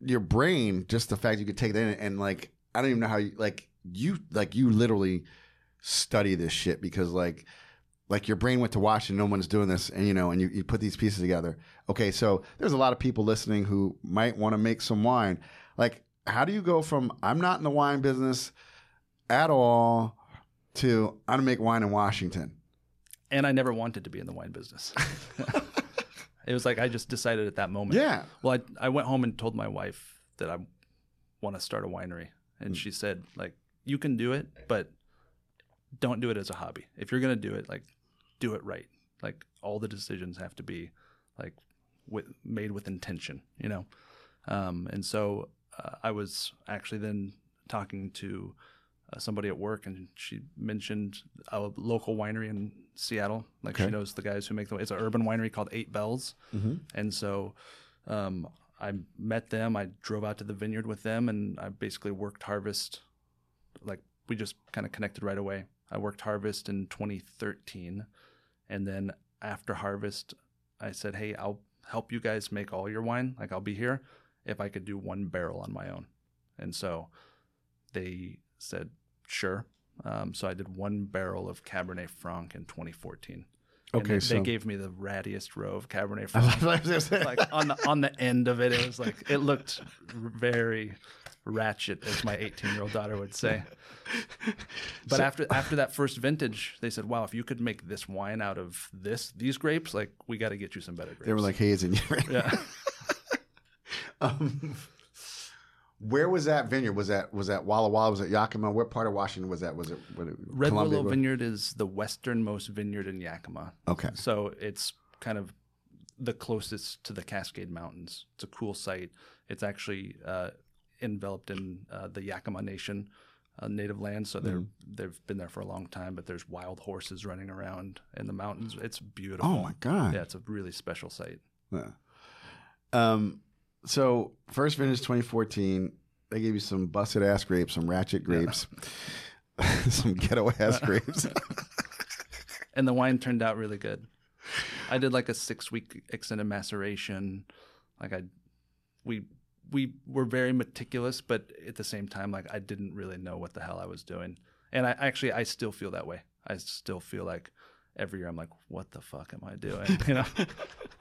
your brain, just the fact you could take that in and like, I don't even know how you like you like you literally study this shit because like like your brain went to Washington, no one's doing this, and you know, and you, you put these pieces together. Okay, so there's a lot of people listening who might want to make some wine. Like, how do you go from I'm not in the wine business at all to I'm gonna make wine in Washington? And I never wanted to be in the wine business. it was like I just decided at that moment. Yeah. Well, I, I went home and told my wife that I want to start a winery. And she said, like, you can do it, but don't do it as a hobby. If you're going to do it, like, do it right. Like, all the decisions have to be, like, with, made with intention, you know? Um, and so uh, I was actually then talking to uh, somebody at work, and she mentioned a local winery in Seattle. Like, she knows the guys who make the, it's an urban winery called Eight Bells. And so um, I met them. I drove out to the vineyard with them, and I basically worked harvest. Like we just kind of connected right away. I worked harvest in 2013, and then after harvest, I said, "Hey, I'll help you guys make all your wine. Like I'll be here if I could do one barrel on my own." And so they said, "Sure." Um, so I did one barrel of Cabernet Franc in 2014. And Okay, they, so- they gave me the rattiest row of Cabernet Franc like on the on the end of it, it was like it looked very ratchet, as my 18 year old daughter would say. But after after that first vintage, they said, "Wow, if you could make this wine out of this these grapes, like we got to get you some better grapes." they were like hazing you. "Yeah." um, where was that vineyard? Was that was that Walla Walla? Was it Yakima? What part of Washington was that? Was it, was it Red Columbia? Willow Vineyard is the westernmost vineyard in Yakima. Okay. So it's kind of the closest to the Cascade Mountains. It's a cool site. It's actually uh, enveloped in uh, the Yakima Nation uh, native land, so they're they've been there for a long time. But there's wild horses running around in the mountains. It's beautiful. Oh my god. Yeah, it's a really special site. Yeah. Um. So first vintage 2014. They gave you some busted ass grapes, some ratchet grapes, some ghetto ass grapes. and the wine turned out really good. I did like a six week extended maceration. Like I, we we were very meticulous, but at the same time, like I didn't really know what the hell I was doing. And I actually, I still feel that way. I still feel like every year I'm like, what the fuck am I doing? You know,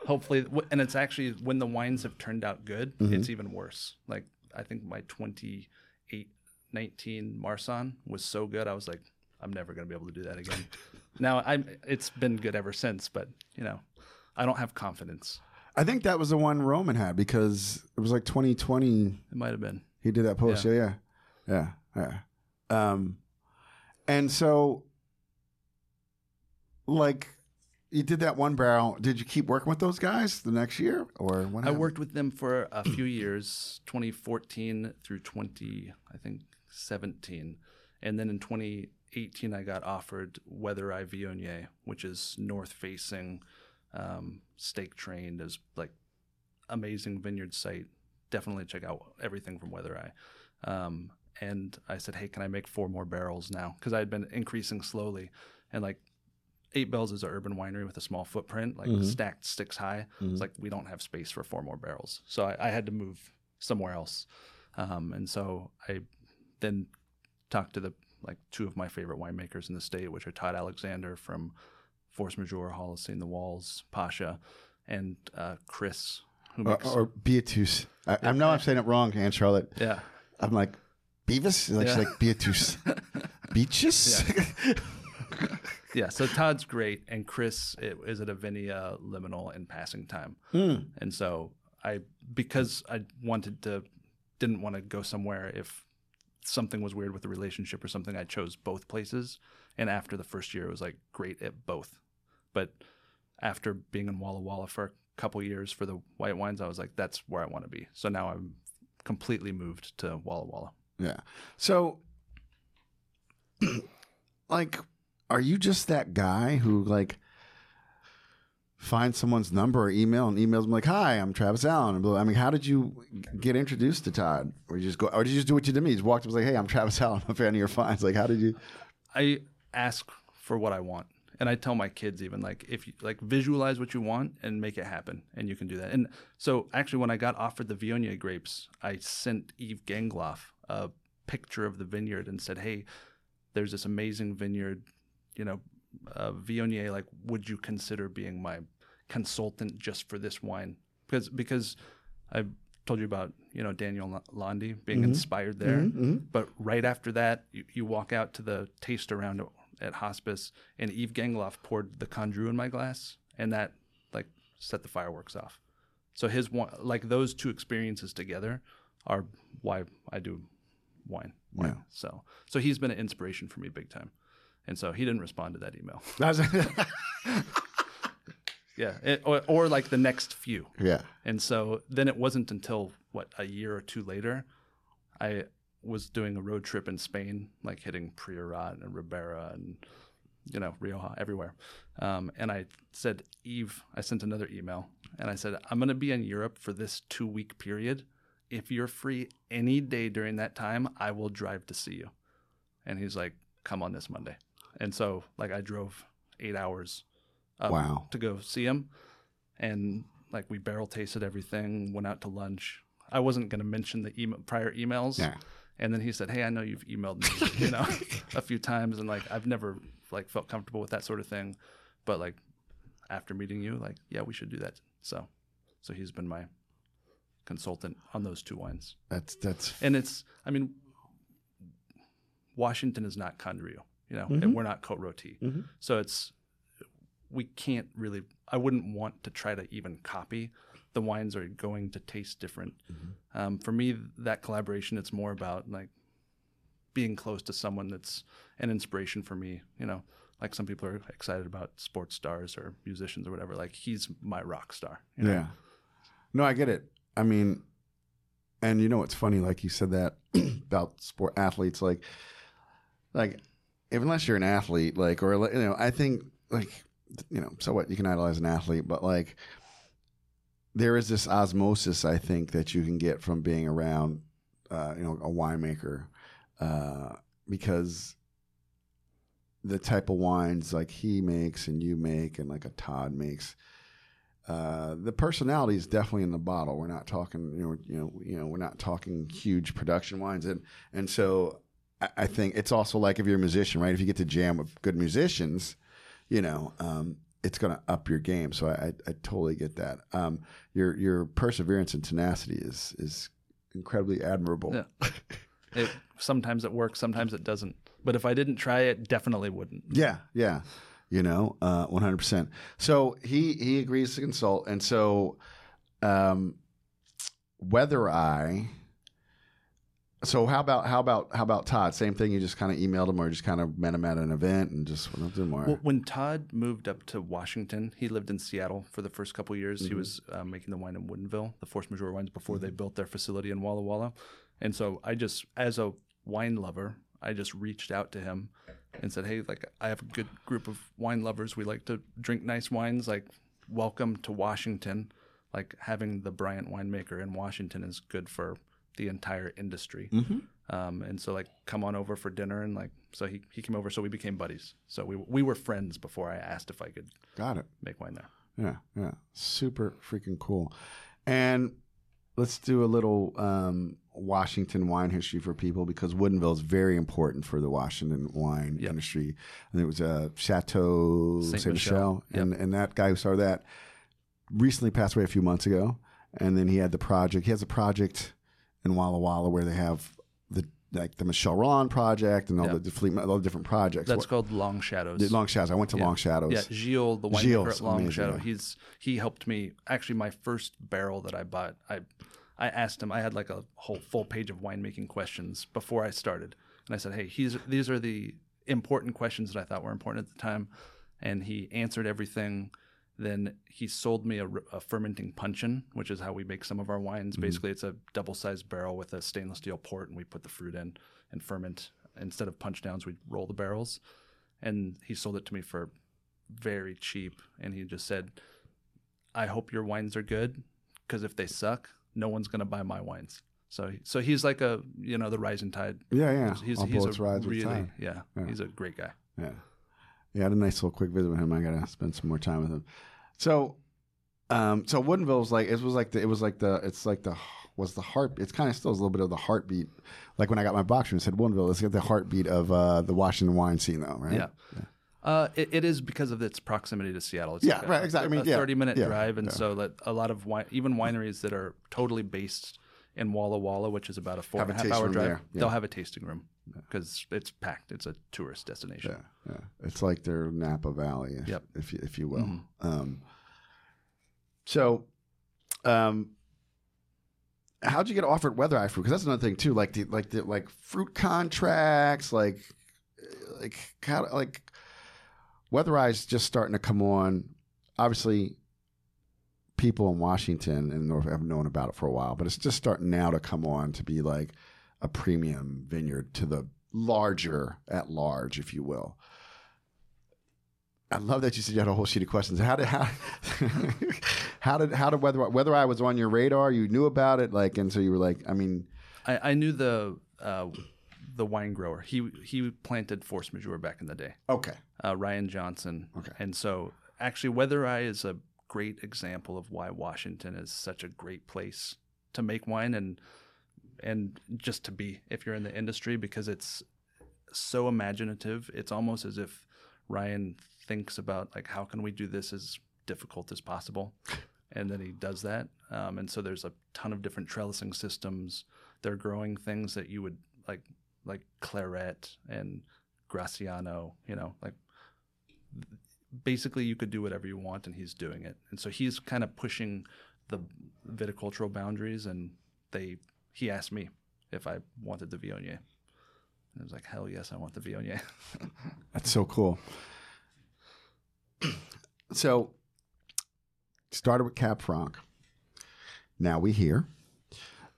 hopefully, and it's actually when the wines have turned out good, it's even worse. Like I think my 28, 19 Marsanne was so good. I was like, I'm never going to be able to do that again. now I'm, it's been good ever since, but you know, I don't have confidence. I think that was the one Roman had because it was like 2020. It might have been. He did that post. Yeah, yeah, yeah. yeah. Um, and so, like, you did that one barrel. Did you keep working with those guys the next year, or when I worked with them for a few years, 2014 through 20, I think 17, and then in 2018 I got offered Weather Eye Viognier, which is north facing, um, stake trained, is like amazing vineyard site. Definitely check out everything from Weather Eye. Um, and I said, hey, can I make four more barrels now? Because I had been increasing slowly, and like Eight Bells is an urban winery with a small footprint, like stacked sticks high. It's like we don't have space for four more barrels, so I, I had to move somewhere else. Um, and so I then talked to the like two of my favorite winemakers in the state, which are Todd Alexander from Force Majeure, Holocene, The Walls, Pasha, and uh, Chris, who or, makes or Beatus. I, I know I'm saying it wrong, Anne Charlotte. yeah. I'm like Beavis. Like she's Yeah. like Beatus. Beaches. Yeah, so Todd's great, and Chris it, is at Avennia Liminal in passing time, hmm. and so I because I wanted to didn't want to go somewhere if something was weird with the relationship or something. I chose both places, and after the first year, it was like great at both, but after being in Walla Walla for a couple years for the white wines, I was like, that's where I want to be. So now I'm completely moved to Walla Walla. Yeah. So, like, are you just that guy who like finds someone's number or email and emails them like, "Hi, I'm Travis Allen." I mean, how did you get introduced to Todd? Or you just go, or did you just do what you did me? You just walked up and was like, "Hey, I'm Travis Allen. I'm a fan of your finds." Like, how did you? I ask for what I want. And I tell my kids even like if you like visualize what you want and make it happen and you can do that. And so actually when I got offered the Viognier grapes, I sent Yves Gangloff a picture of the vineyard and said, "Hey, there's this amazing vineyard, you know, uh, Viognier like would you consider being my consultant just for this wine?" Because because I told you about, you know, Daniel Landi being mm-hmm. inspired there. Mm-hmm. Mm-hmm. But right after that, you, you walk out to the taste around at hospice, and Yves Gangloff poured the Condrieu in my glass, and that like set the fireworks off. So his one, like those two experiences together, are why I do wine. wine. Yeah. So so he's been an inspiration for me big time, and so he didn't respond to that email. yeah, it, or, or like the next few. yeah. And so then it wasn't until what a year or two later, I was doing a road trip in Spain, like hitting Priorat and Ribera and you know Rioja everywhere. Um, and I said, Yves, I sent another email and I said, I'm going to be in Europe for this two week period. If you're free any day during that time, I will drive to see you. And he's like, Come on this Monday. And so like I drove eight hours Wow. to go see him and like we barrel tasted everything, went out to lunch. I wasn't going to mention the email, prior emails. Yeah. And then he said, "Hey, I know you've emailed me, you know, a few times, and like I've never like felt comfortable with that sort of thing, but like after meeting you, like yeah, we should do that." So, so he's been my consultant on those two wines, That's that's and it's, I mean, Washington is not Condrieu, you know, and mm-hmm. we're not Cote Rotie, mm-hmm. so it's we can't really. I wouldn't want to try to even copy. The wines are going to taste different. Mm-hmm. Um, for me, that collaboration, it's more about like being close to someone that's an inspiration for me. You know, like some people are excited about sports stars or musicians or whatever. Like he's my rock star. You know? Yeah. No, I get it. I mean, and you know what's funny? Like you said that about sport athletes, like, like, if, unless you're an athlete, like, or you know, I think like, you know, so what? You can idolize an athlete, but like, there is this osmosis I think that you can get from being around, uh, you know, a winemaker, uh, because the type of wines like he makes and you make and like a Todd makes uh, the personality is definitely in the bottle. We're not talking, you know, you know, you know, we're not talking huge production wines, and and so I, think it's also like if you're a musician, right? If you get to jam with good musicians, you know, um, it's going to up your game. So I, I, I totally get that. Um, your your perseverance and tenacity is is incredibly admirable. Yeah. It, sometimes it works, sometimes it doesn't. But if I didn't try it, definitely wouldn't. Yeah, yeah. You know, uh, one hundred percent. So he he agrees to consult, and so um, whether I. So how about how about how about Todd? Same thing. You just kind of emailed him, or just kind of met him at an event, and just went up to him. Or, Well, when Todd moved up to Washington, he lived in Seattle for the first couple of years. He was uh, making the wine in Woodinville, the Force Majeure wines, before they built their facility in Walla Walla. And so I just, as a wine lover, I just reached out to him and said, "Hey, like I have a good group of wine lovers. We like to drink nice wines. Like, welcome to Washington. Like having the Bryant winemaker in Washington is good for the entire industry. Um, and so like come on over for dinner and like so he, he came over so we became buddies. So we we were friends before I asked if I could got it. make wine there. Yeah, yeah. Super freaking cool. And let's do a little um, Washington wine history for people because Woodinville is very important for the Washington wine Yep. industry. And it was uh, Chateau Saint. Michelle. And, and that guy who started that recently passed away a few months ago. And then he had the project. He has a project in Walla Walla where they have the like the Michel Rolland project and all Yep. the fleet, all the different projects. That's What- called Long Shadows. the Long Shadows. I went to Long Shadows. Yeah, Gilles, the winemaker Gilles, at Long amazing Shadow. guy. He's he helped me. Actually, my first barrel that I bought, I I asked him. I had like a whole full page of winemaking questions before I started, and I said, "Hey, he's, these are the important questions that I thought were important at the time," and he answered everything. Then he sold me a fermenting puncheon, which is how we make some of our wines. Basically, it's a double-sized barrel with a stainless steel port, and we put the fruit in and ferment. Instead of punch downs, we roll the barrels. And he sold it to me for very cheap. And he just said, "I hope your wines are good, because if they suck, no one's gonna buy my wines." So, so he's like a you know the rising tide. Yeah, yeah. He's, All he's a really yeah, Yeah. he's a great guy. Yeah. Yeah, I had a nice little quick visit with him. I gotta spend some more time with him. So um so Woodinville's like it was like the it was like the it's like the was the heart it's kind of still a little bit of the heartbeat. Like when I got my box room, it said Woodinville. It's got the heartbeat of uh the Washington wine scene though, right? Yeah. Uh, it, it is because of its proximity to Seattle. It's Yeah, like a- right, exactly. I mean, a yeah, thirty-minute yeah, drive, and yeah. so that a lot of wine, even wineries that are totally based in Walla Walla, which is about a four Have and a half hour drive, yeah. they'll have a tasting room because it's packed. It's a tourist destination. Yeah, yeah. It's like their Napa Valley, if, Yep. if you if you will. Mhm. Um, so, um, how'd you get offered weather eye fruit? Because that's another thing too. Like the like the like fruit contracts, like like how like weather eye's just starting to come on. Obviously, people in Washington and North have known about it for a while, but it's just starting now to come on to be like a premium vineyard to the larger at large, if you will. I love that you said you had a whole sheet of questions. How did how, how did how did whether whether I was on your radar, you knew about it, like, and so you were like, I mean, I, I knew the uh, the wine grower. He he planted Force Majeure back in the day. okay, uh, Ryan Johnson. Okay. And so, actually, Weather Eye is a great example of why Washington is such a great place to make wine and and just to be if you're in the industry because it's so imaginative. It's almost as if Ryan thinks about like how can we do this as difficult as possible, and then he does that. Um, and so there's a ton of different trellising systems. They're growing things that you would like like Clairette and Graciano. You know, like basically you could do whatever you want and he's doing it and so he's kind of pushing the viticultural boundaries and they he asked me if i wanted the viognier and i was like hell yes i want the viognier that's so cool. so, started with Cab Franc. Now we here.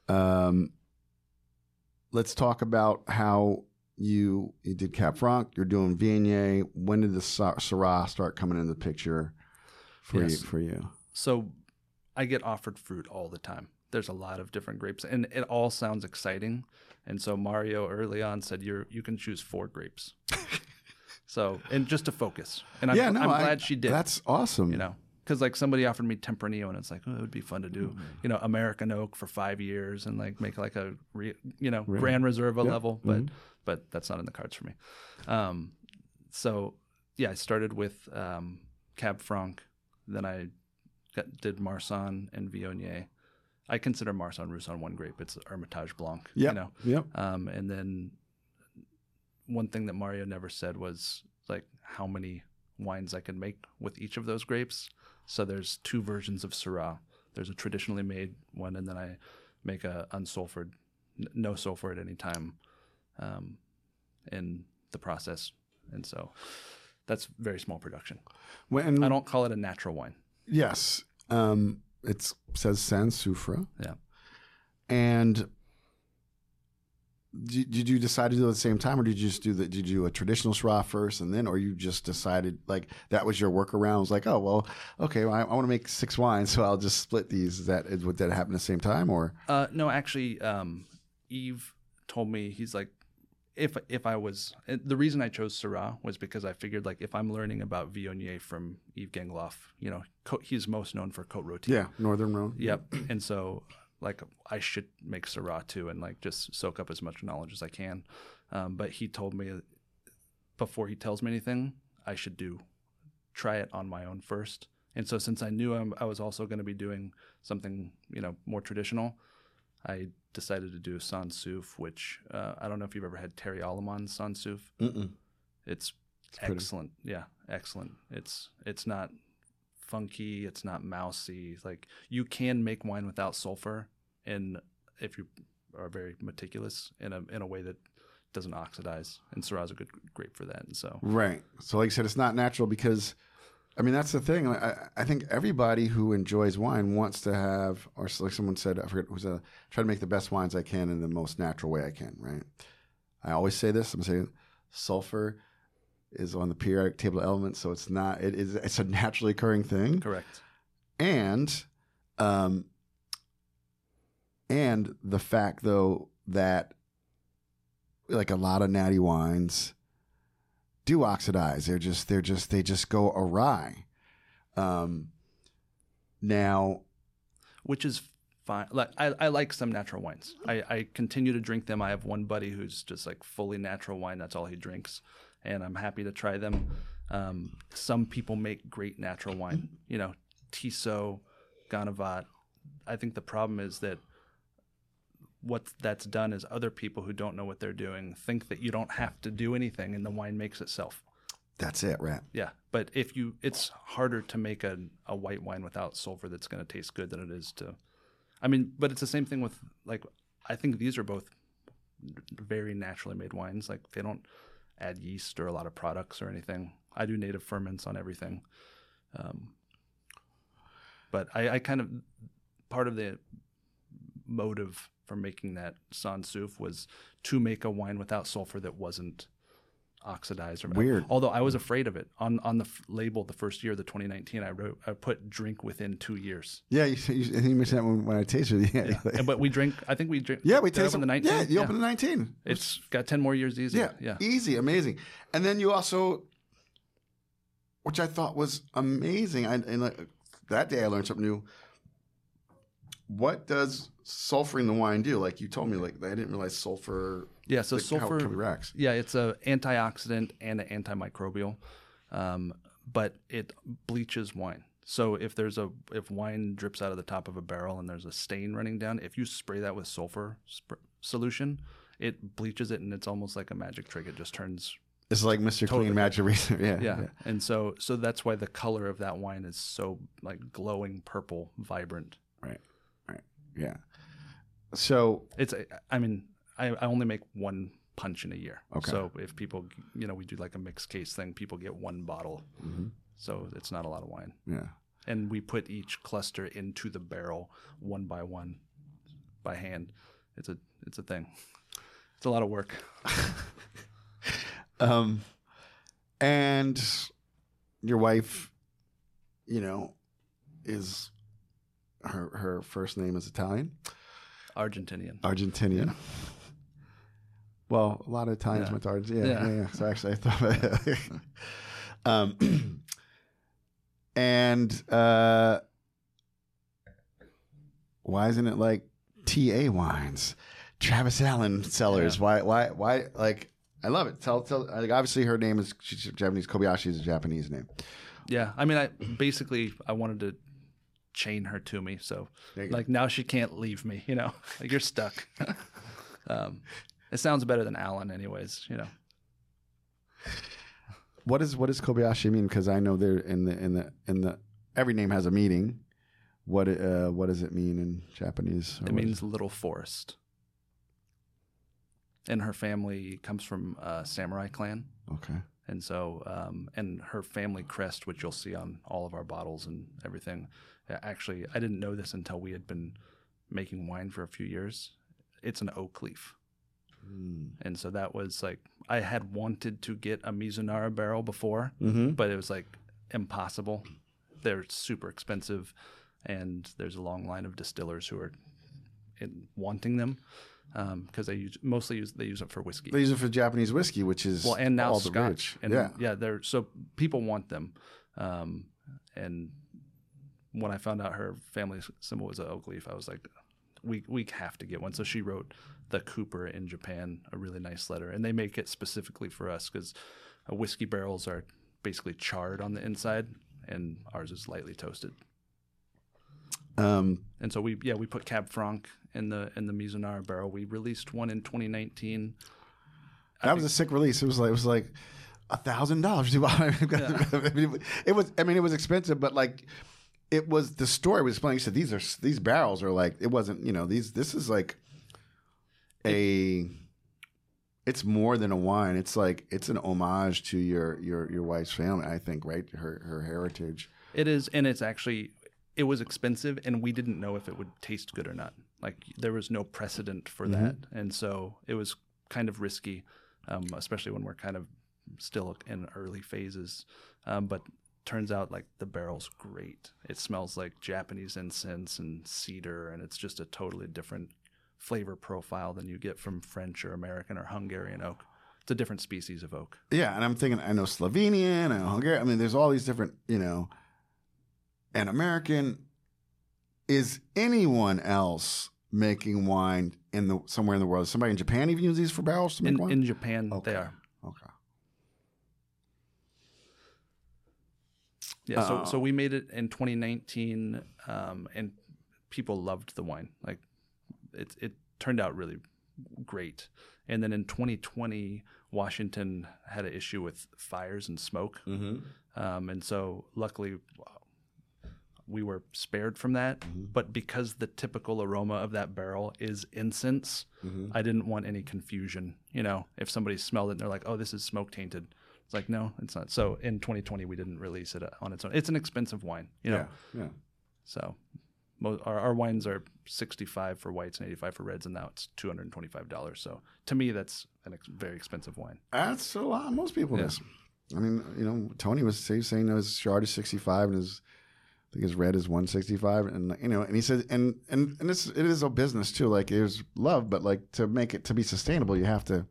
Um, let's talk about how you you did Cab Franc. You're doing Viognier. When did the Syrah start coming into the picture for Yes. you? For you, so i get offered fruit all the time there's a lot of different grapes and it all sounds exciting and so mario early on said you're you can choose four grapes so and just to focus and i'm, I'm I- glad she did That's awesome. you know because like somebody offered me Tempranillo, and it's like, oh, it would be fun to do, Mm-hmm. you know, American oak for five years and like make like a, re, you know, Right. Gran Reserva level, but Mhm. but that's not in the cards for me. Um, so yeah, I started with um, Cab Franc, then I got, did Marsanne and Viognier. I consider Marsanne Roussanne one grape. It's Hermitage Blanc. Yeah. You know, Yep. um, and then one thing that Mario never said was like how many wines I can make with each of those grapes. So there's two versions of Syrah. There's a traditionally made one, and then I make a unsulfured, n- no sulfur at any time um, in the process. And so that's very small production. When I don't call it a natural wine. yes, um, it says sans soufre. Yeah. And did, did you decide to do it at the same time, or did you just do the? Did you do a traditional Syrah first, and then, or you just decided like that was your workaround? It was like, oh well, okay, well, I, I want to make six wines, so I'll just split these. Is that would that happen at the same time, or Uh, no, actually, um, Yves told me he's like, if if I was the reason I chose Syrah was because I figured like if I'm learning about Viognier from Yves Gangloff, you know, he's most known for Cote Rôtie. yeah, Northern Rhone? Yep. And so like I should make Syrah too and like just soak up as much knowledge as I can. Um, but he told me before he tells me anything, I should do try it on my own first. And so since I knew I'm, I was also going to be doing something, you know, more traditional, I decided to do Sans Souf, which uh, I don't know if you've ever had Thierry Allemand's Sans Souf. Mm-mm. It's, pretty. excellent. Yeah, excellent. It's it's not funky. It's not mousy. Like you can make wine without sulfur, and if you are very meticulous in a in a way that doesn't oxidize, and Syrah is a good grape for that. And so Right. So, like I said, it's not natural because, I mean, that's the thing. I, I think everybody who enjoys wine wants to have, or like someone said, I forget who's a, try to make the best wines I can in the most natural way I can. Right. I always say this. I'm saying sulfur is on the periodic table of elements, so it's not. It is. It's a naturally occurring thing, correct. and, um, and the fact though that like a lot of natty wines do oxidize. They're just they're just they just go awry. Um, now, which is fine. Like I, I like some natural wines. I, I continue to drink them. I have one buddy who's just like fully natural wine. That's all he drinks, and I'm happy to try them. Um, some people make great natural wine. You know, Tissot, Ganevat. I think the problem is that what that's done is other people who don't know what they're doing think that you don't have to do anything and the wine makes itself. that's it, right? Yeah, but if you, it's harder to make a, a white wine without sulfur that's going to taste good than it is to. I mean, but it's the same thing with like I think these are both very naturally made wines. Like they don't add yeast or a lot of products or anything. I do native ferments on everything. Um, but I, I kind of part of the motive for making that sans souf was to make a wine without sulfur that wasn't oxidized or Weird. Although I was afraid of it on on the f- label the first year, the 2019, I wrote I put drink within two years. Yeah, you, you, you mentioned that when, when I tasted it. Yeah, And- but we drink. I think we drink. yeah, we tasted the 19. Yeah, you opened the nineteen. It's got 10 more years easy. Yeah, yeah. easy, amazing. And then you also, which I thought was amazing. I, and like, that day I learned something new. What does sulfuring the wine do? Like you told me, like I didn't realize sulfur. Yeah, so like, how it sulfur. reacts. Yeah, it's a antioxidant and an antimicrobial, um, but it bleaches wine. So if there's a if wine drips out of the top of a barrel and there's a stain running down, if you spray that with sulfur sp- solution, it bleaches it and it's almost like a magic trick. It just turns It's like Mr. Totally. Clean Magic Eraser. Yeah, yeah. And so so that's why the color of that wine is so like glowing purple, vibrant. Right, yeah. So It's I mean I, I only make one puncheon a year. Okay. So if people you know we do like a mixed case thing, people get one bottle. Mhm. So it's not a lot of wine. yeah, And we put each cluster into the barrel one by one by hand. It's a it's a thing. It's a lot of work. um, and your wife, you know, is her her first name is Italian. Argentinian. Argentinian. Well, a lot of Italians Yeah. went to Argentina. Yeah, Yeah. yeah, yeah. So actually, I thought, um, and uh, why isn't it like TA wines, Travis Allen cellars? Yeah. Why why why like? I love it. Tell tell. Like obviously, her name is she's Japanese. Kobayashi is a Japanese name. Yeah, I mean, I basically I wanted to chain her to me, so you go. like now she can't leave me. You know, like you're stuck. um, it sounds better than Alan, anyways. You know, What is what does Kobayashi mean? Because I know they're in the in the in the every name has a meaning. What uh what does it mean in Japanese? It means little forest. And her family comes from a samurai clan, okay. and so um, and her family crest, which you'll see on all of our bottles and everything. Uh, Actually, I didn't know this until we had been making wine for a few years. It's an oak leaf. And so that was like I had wanted to get a Mizunara barrel before, Mm-hmm. but it was like impossible. They're super expensive, and there's a long line of distillers who are in, wanting them because they use mostly use they use it for whiskey. They use it for Japanese whiskey, which is well, and now all the Scotch, rich. and yeah. yeah, they're so people want them. Um, and when I found out her family symbol was an oak leaf, I was like, we we have to get one. So she wrote the Cooper in Japan a really nice letter, and they make it specifically for us because uh, whiskey barrels are basically charred on the inside, and ours is lightly toasted. Um, And so we yeah we put Cab Franc in the in the Mizunara barrel. We released one in 2019. that was a sick release. It was like it was like a thousand dollars. It was. I mean, it was expensive, but like it was. The story was playing. You said these are these barrels are like it wasn't. You know these. This is like a. It's more than a wine. It's like it's an homage to your your your wife's family. I think right her her heritage. It is, and it's actually it was expensive, and we didn't know if it would taste good or not. Like there was no precedent for that, and so it was kind of risky, um, especially when we're kind of still in early phases. Um, but turns out like the barrel's great. It smells like Japanese incense and cedar, and it's just a totally different flavor profile than you get from French or American or Hungarian oak. It's a different species of oak. Yeah, and I'm thinking I know Slovenian, I know Hungarian. I mean, there's all these different, you know, and American. Is anyone else making wine in the somewhere in the world? Is somebody in Japan even use these for barrels to make In, wine? in Japan, Okay. they are. okay. Yeah, so Oh. so we made it in 2019, um, and people loved the wine. Like it it turned out really great. And then in 2020, Washington had an issue with fires and smoke, Mm-hmm. um, and so luckily we were spared from that. But because the typical aroma of that barrel is incense, I didn't want any confusion. You know, if somebody smelled it and they're like, "Oh, this is smoke tainted," it's like, no, it's not. So in 2020, we didn't release it on its own. It's an expensive wine, you know. Yeah, yeah. So mo- our, our wines are 65 for whites and 85 for reds, and now it's 225 dollars. So to me, that's an ex- very expensive wine. That's a lot. Most people Yeah. miss. I mean, you know, Tony was say, saying his Chard is 65 and his, I think his red is 165, and you know, and he said, and and and it's it is a business too. Like there's love, but like to make it to be sustainable, you have to at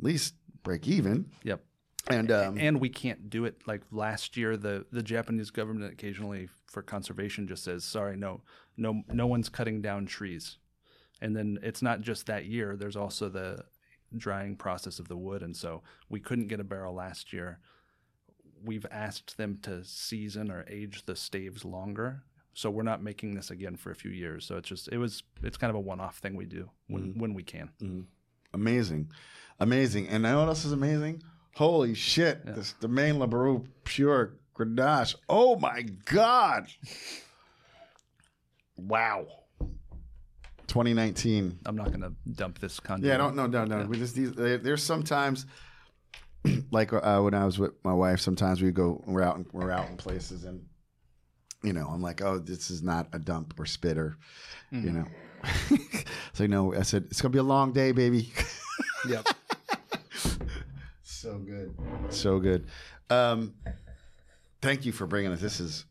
least break even. Yep. And um, and we can't do it like last year the the Japanese government occasionally for conservation just says sorry no no no one's cutting down trees. And then it's not just that year there's also the drying process of the wood and so we couldn't get a barrel last year. We've asked them to season or age the staves longer so we're not making this again for a few years. So it's just it was it's kind of a one-off thing we do when when we can. Amazing, amazing. And I know what else is amazing? Holy shit! This Domaine La Barroche pure Grenache. Oh my god! Wow. 2019. i'm not going to dump this content Yeah, don't no no no. We just these. there- There's sometimes, like uh, when I was with my wife, sometimes we go we're out we're out in places and, you know, I'm like, oh, this is not a dump or spitter, you know. so you know, I said it's gonna be a long day, baby. yep so good, so good. Um, thank you for bringing us. This is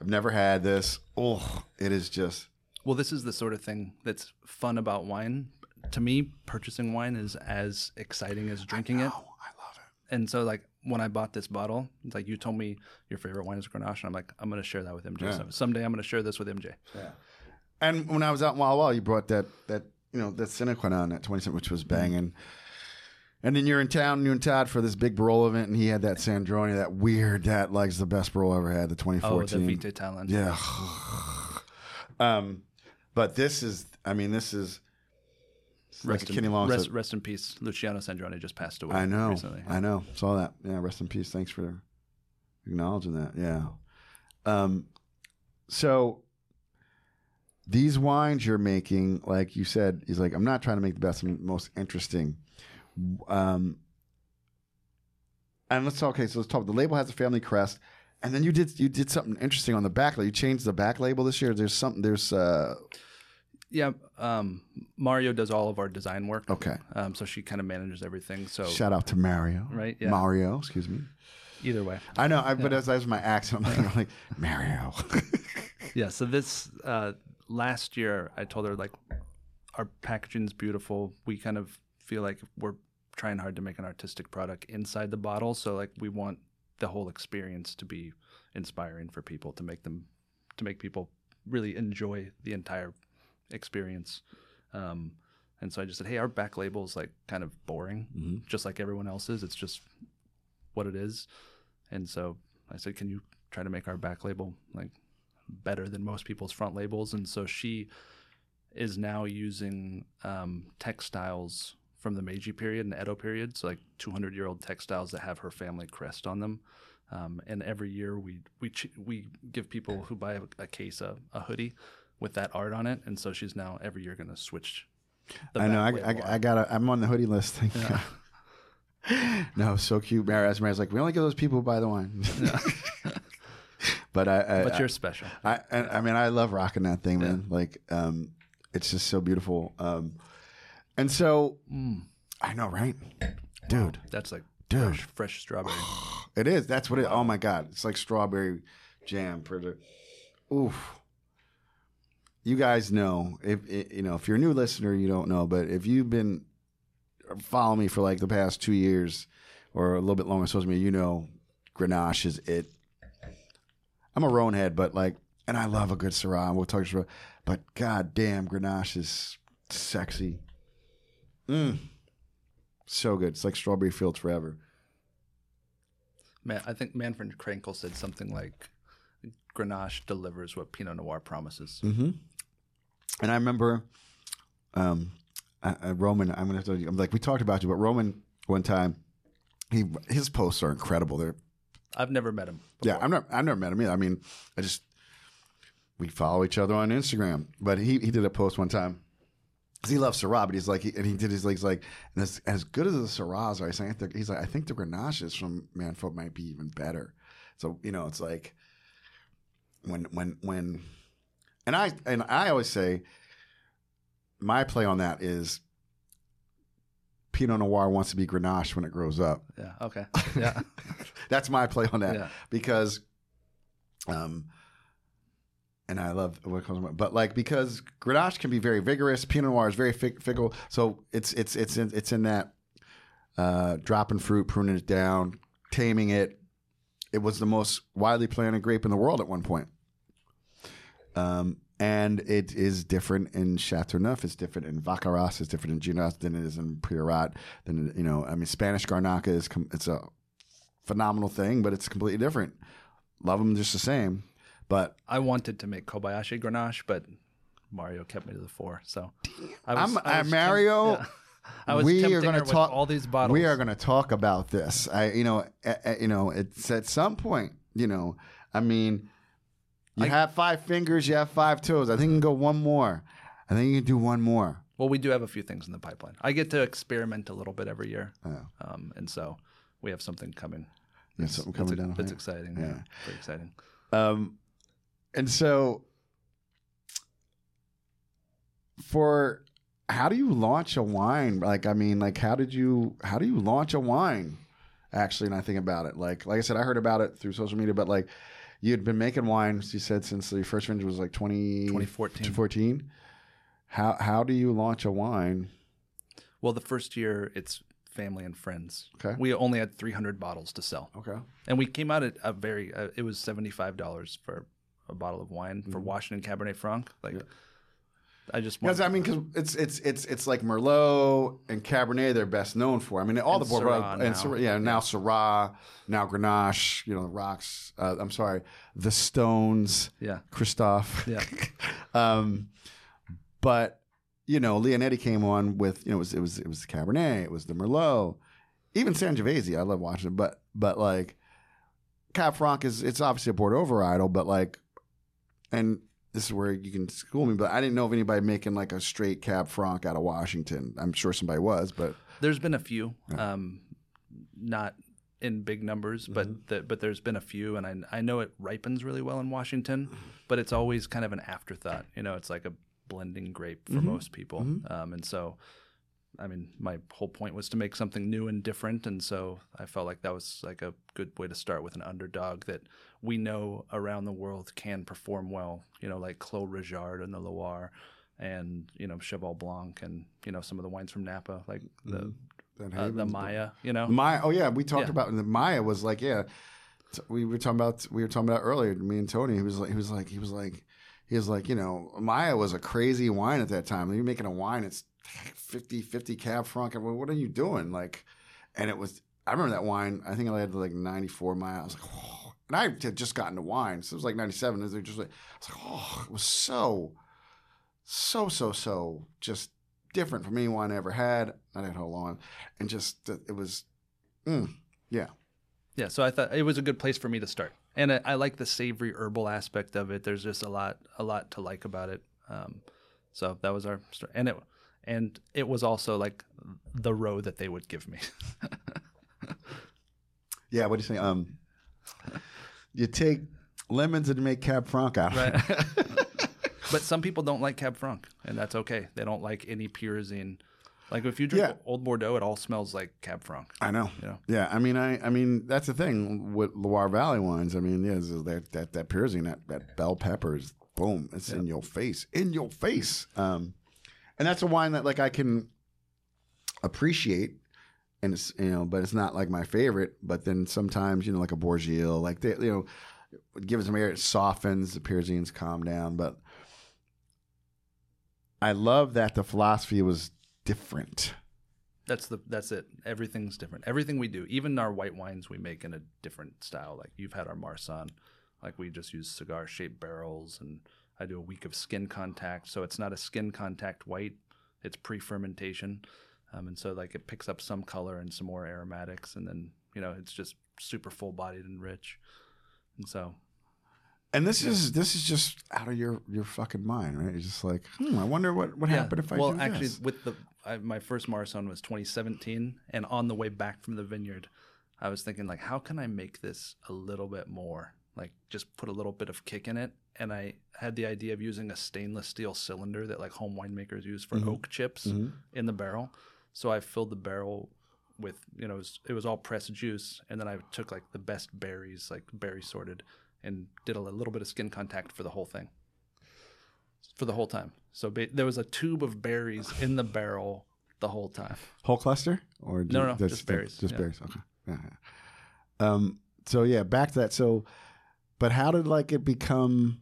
I've never had this. Oh, it is just Well, this is the sort of thing that's fun about wine. To me, purchasing wine is as exciting as drinking it. oh, I love it. and so like when I bought this bottle, it's like you told me your favorite wine is Grenache, and I'm like, I'm gonna share that with MJ. Yeah. Some- Someday I'm gonna share this with MJ. Yeah. And when I was out in Wild Wild, you brought that that you know that Cinequin at twenty cent, which was banging. And then you're in town, you and Todd for this big Barolo event, and he had that Sandrone, that weird, that like the best I ever had, the 2014. Oh, the 2014. Talent. Yeah. um, but this is, I mean, this is like Rest, Kenny in, Long rest, said- rest in peace. Luciano Sandrone just passed away. I know. Recently. I know. Saw that. Yeah. Rest in peace. Thanks for acknowledging that. Yeah. Um, so these wines you're making, like you said, he's like, I'm not trying to make the best and most interesting. Um, and let's talk. Okay, so let's talk. The label has a family crest, and then you did you did something interesting on the back. You changed the back label this year. There's something. There's uh Yeah. Um, Mario does all of our design work. okay. Um, so she kind of manages everything. So Shout out to Mario. Right, yeah. Mario. Excuse me. either way. I know, I, but as as my accent, I'm like, I'm like Mario. Yeah. So this uh, last year, I told her like our packaging's beautiful. We kind of feel like we're trying hard to make an artistic product inside the bottle. So like we want the whole experience to be inspiring for people to make them to make people really enjoy the entire experience. Um, and so I just said, hey, our back label is like kind of boring, just like everyone else's. It's just what it is. And so I said, can you try to make our back label like better than most people's front labels? And so she is now using um, textiles from the Meiji period and Edo period, so like 200 year old textiles that have her family crest on them. Um, and every year we we ch- we give people who buy a, a case a, a hoodie with that art on it, and so she's now every year going to switch. The I know. I, I, I got. I'm on the hoodie list. Thank you. no, so cute. Mary, as Mary's like, we only give those people who buy the wine. but I, I, but you're special. I, I, I mean, I love rocking that thing, man. Like, um, it's just so beautiful. Um, and so, Mm. I know, right, dude? That's like Dude. fresh, fresh strawberry. It is. That's what it. Oh my god, it's like strawberry jam for the. Oof. You guys know if you know if you're a new listener, you don't know, but if you've been following me for like the past two years or a little bit longer on social media, you know Grenache is it. I'm a Rhone head, but like, and I love a good Syrah. We'll talk Syrah, but god damn, Grenache is sexy. Mm. So good. It's like strawberry fields forever. Man, I think Manfred Krankl said something like, "Grenache delivers what Pinot Noir promises." Mm-hmm. And I remember, um, uh, uh, Roman. I'm gonna tell you. I'm like we talked about you, but Roman one time, he his posts are incredible. They're I've never met him. yeah. I'm not. I've never met him either. I mean, I just we follow each other on Instagram. But he he did a post one time. 'Cause He loves Syrah, but he's like, he, and he did his legs like, and as, as good as the Syrahs are, he's like, he's like, I think the Grenaches from Manfred might be even better. So you know, it's like when when when, and I and I always say, my play on that is Pinot Noir wants to be Grenache when it grows up. Yeah. Okay. Yeah. That's my play on that Yeah. because, um, and I love what comes, but like because Grenache can be very vigorous, Pinot Noir is very fig- fickle. So it's it's it's in, it's in that uh, dropping fruit, pruning it down, taming it. It was the most widely planted grape in the world at one point. Um, and it is different in Chateauneuf. It's different in Vacqueyras. It's different in Gigondas than it is in Priorat. Than you know, I mean, Spanish Garnacha is com- it's a phenomenal thing, but it's completely different. Love them just the same, but I wanted to make Kobayashi Grenache, but Mario kept me to the fore. So I I'm- I uh, temp- Mario, yeah. I was we are going to talk all these bottles. We are going to talk about this. I, you know, a- a- you know, it's at some point. You know, I mean, you I- have five fingers, you have five toes. I think you can go one more. I think you can do one more. Well, we do have a few things in the pipeline. I get to experiment a little bit every year, Yeah. um, and so we have something coming. There's something It's, coming a- down. it's exciting. Yeah. Yeah. Very exciting. Um, and so for how do you launch a wine? Like, I mean, like, how did you, how do you launch a wine? Actually, and I think about it, like, like I said, I heard about it through social media, but like, you had been making wines. You said since the first vintage was like 20, 2014. 2014. How how do you launch a wine? Well, the first year it's family and friends. Okay. We only had 300 bottles to sell, Okay. and we came out at a very. Uh, it was 75 dollars for a bottle of wine for Mm-hmm. Washington Cabernet Franc. Like, I just Because I mean, because it's it's it's it's like Merlot and Cabernet they're best known for. I mean, all And the Bordeaux Syrah and now. Syrah, yeah, now Syrah, now Grenache, you know, the rocks. Uh, I'm sorry, the Stones, yeah, Christophe. yeah, um, but you know, Leonetti came on with you know it was it was it was the Cabernet, it was the Merlot, even Sangiovese. I love watching it, but but like Cab Franc is it's obviously a Bordeaux varietal, but like, and this is where you can school me, but I didn't know of anybody making like a straight Cab Franc out of Washington. I'm sure somebody was, but There's been a few, um, not in big numbers, but Mm-hmm. the, but there's been a few, and I I know it ripens really well in Washington, but it's always kind of an afterthought. You know, it's like a blending grape for Mm-hmm. most people, um, and so. I mean, my whole point was to make something new and different, and so I felt like that was like a good way to start with an underdog that we know around the world can perform well. You know, like Clos Rougeard and the Loire, and you know Cheval Blanc, and you know some of the wines from Napa, like the That uh, the Maya, you know. Maya. Oh yeah, we talked Yeah. about the Maya was like yeah. t- We were talking about we were talking about earlier. Me and Tony. He was like he was like he was like he was like you know Maya was a crazy wine at that time. You're making a wine. It's 50 50 cab franc. and What are you doing? Like, and it was. I remember that wine. I think I had like 94 miles. I was like, oh. and I had just gotten to wine, so it was like 97. It was just like, I was like, oh, it was so, so, so, so just different from any wine I ever had. Not how long, and just it was. Mm, yeah. Yeah, so I thought it was a good place for me to start, and I, I like the savory herbal aspect of it. There's just a lot, a lot to like about it. Um, so that was our start, and it, and it was also like the row that they would give me. Yeah, what do you say? Um, you take lemons and make Cab Franc out Right. but some people don't like Cab Franc, and that's okay. They don't like any pyrazine. Like if you drink Yeah. Old Bordeaux, it all smells like Cab Franc. I know. You know? Yeah, I mean, I, I mean, that's the thing with Loire Valley wines. I mean, yeah, is that that that pyrazine, that that bell peppers, boom, it's in your face, in your face. Um, and that's a wine that like I can appreciate, and it's you know, but it's not like my favorite. But then sometimes you know, like a Bourgueil, like they you know, give it some air, it softens, the pyrazines calm down. But I love that the philosophy was different. That's the that's it. Everything's different. Everything we do, even our white wines, we make in a different style. Like you've had our Marsanne, like we just use cigar shaped barrels, and I do a week of skin contact. So it's not a skin contact white; it's pre fermentation, um, and so like it picks up some color and some more aromatics, and then you know it's just super full bodied and rich. And so And this is this is just out of your your fucking mind, right? You're just like, hmm, I wonder what what happened if I well, actually, this. with the I, my first Marsanne was 2017, and on the way back from the vineyard, I was thinking like, how can I make this a little bit more, like just put a little bit of kick in it. And I had the idea of using a stainless steel cylinder that like home winemakers use for oak chips in the barrel. So I filled the barrel with you know it was, it was all pressed juice, and then I took like the best berries, like berry sorted, and did a little bit of skin contact for the whole thing for the whole time. So ba- there was a tube of berries in the barrel the whole time. Whole cluster or No, no, just berries, Just yeah. berries. Okay. Yeah, yeah. Um. So yeah, back to that. So, but how did like it become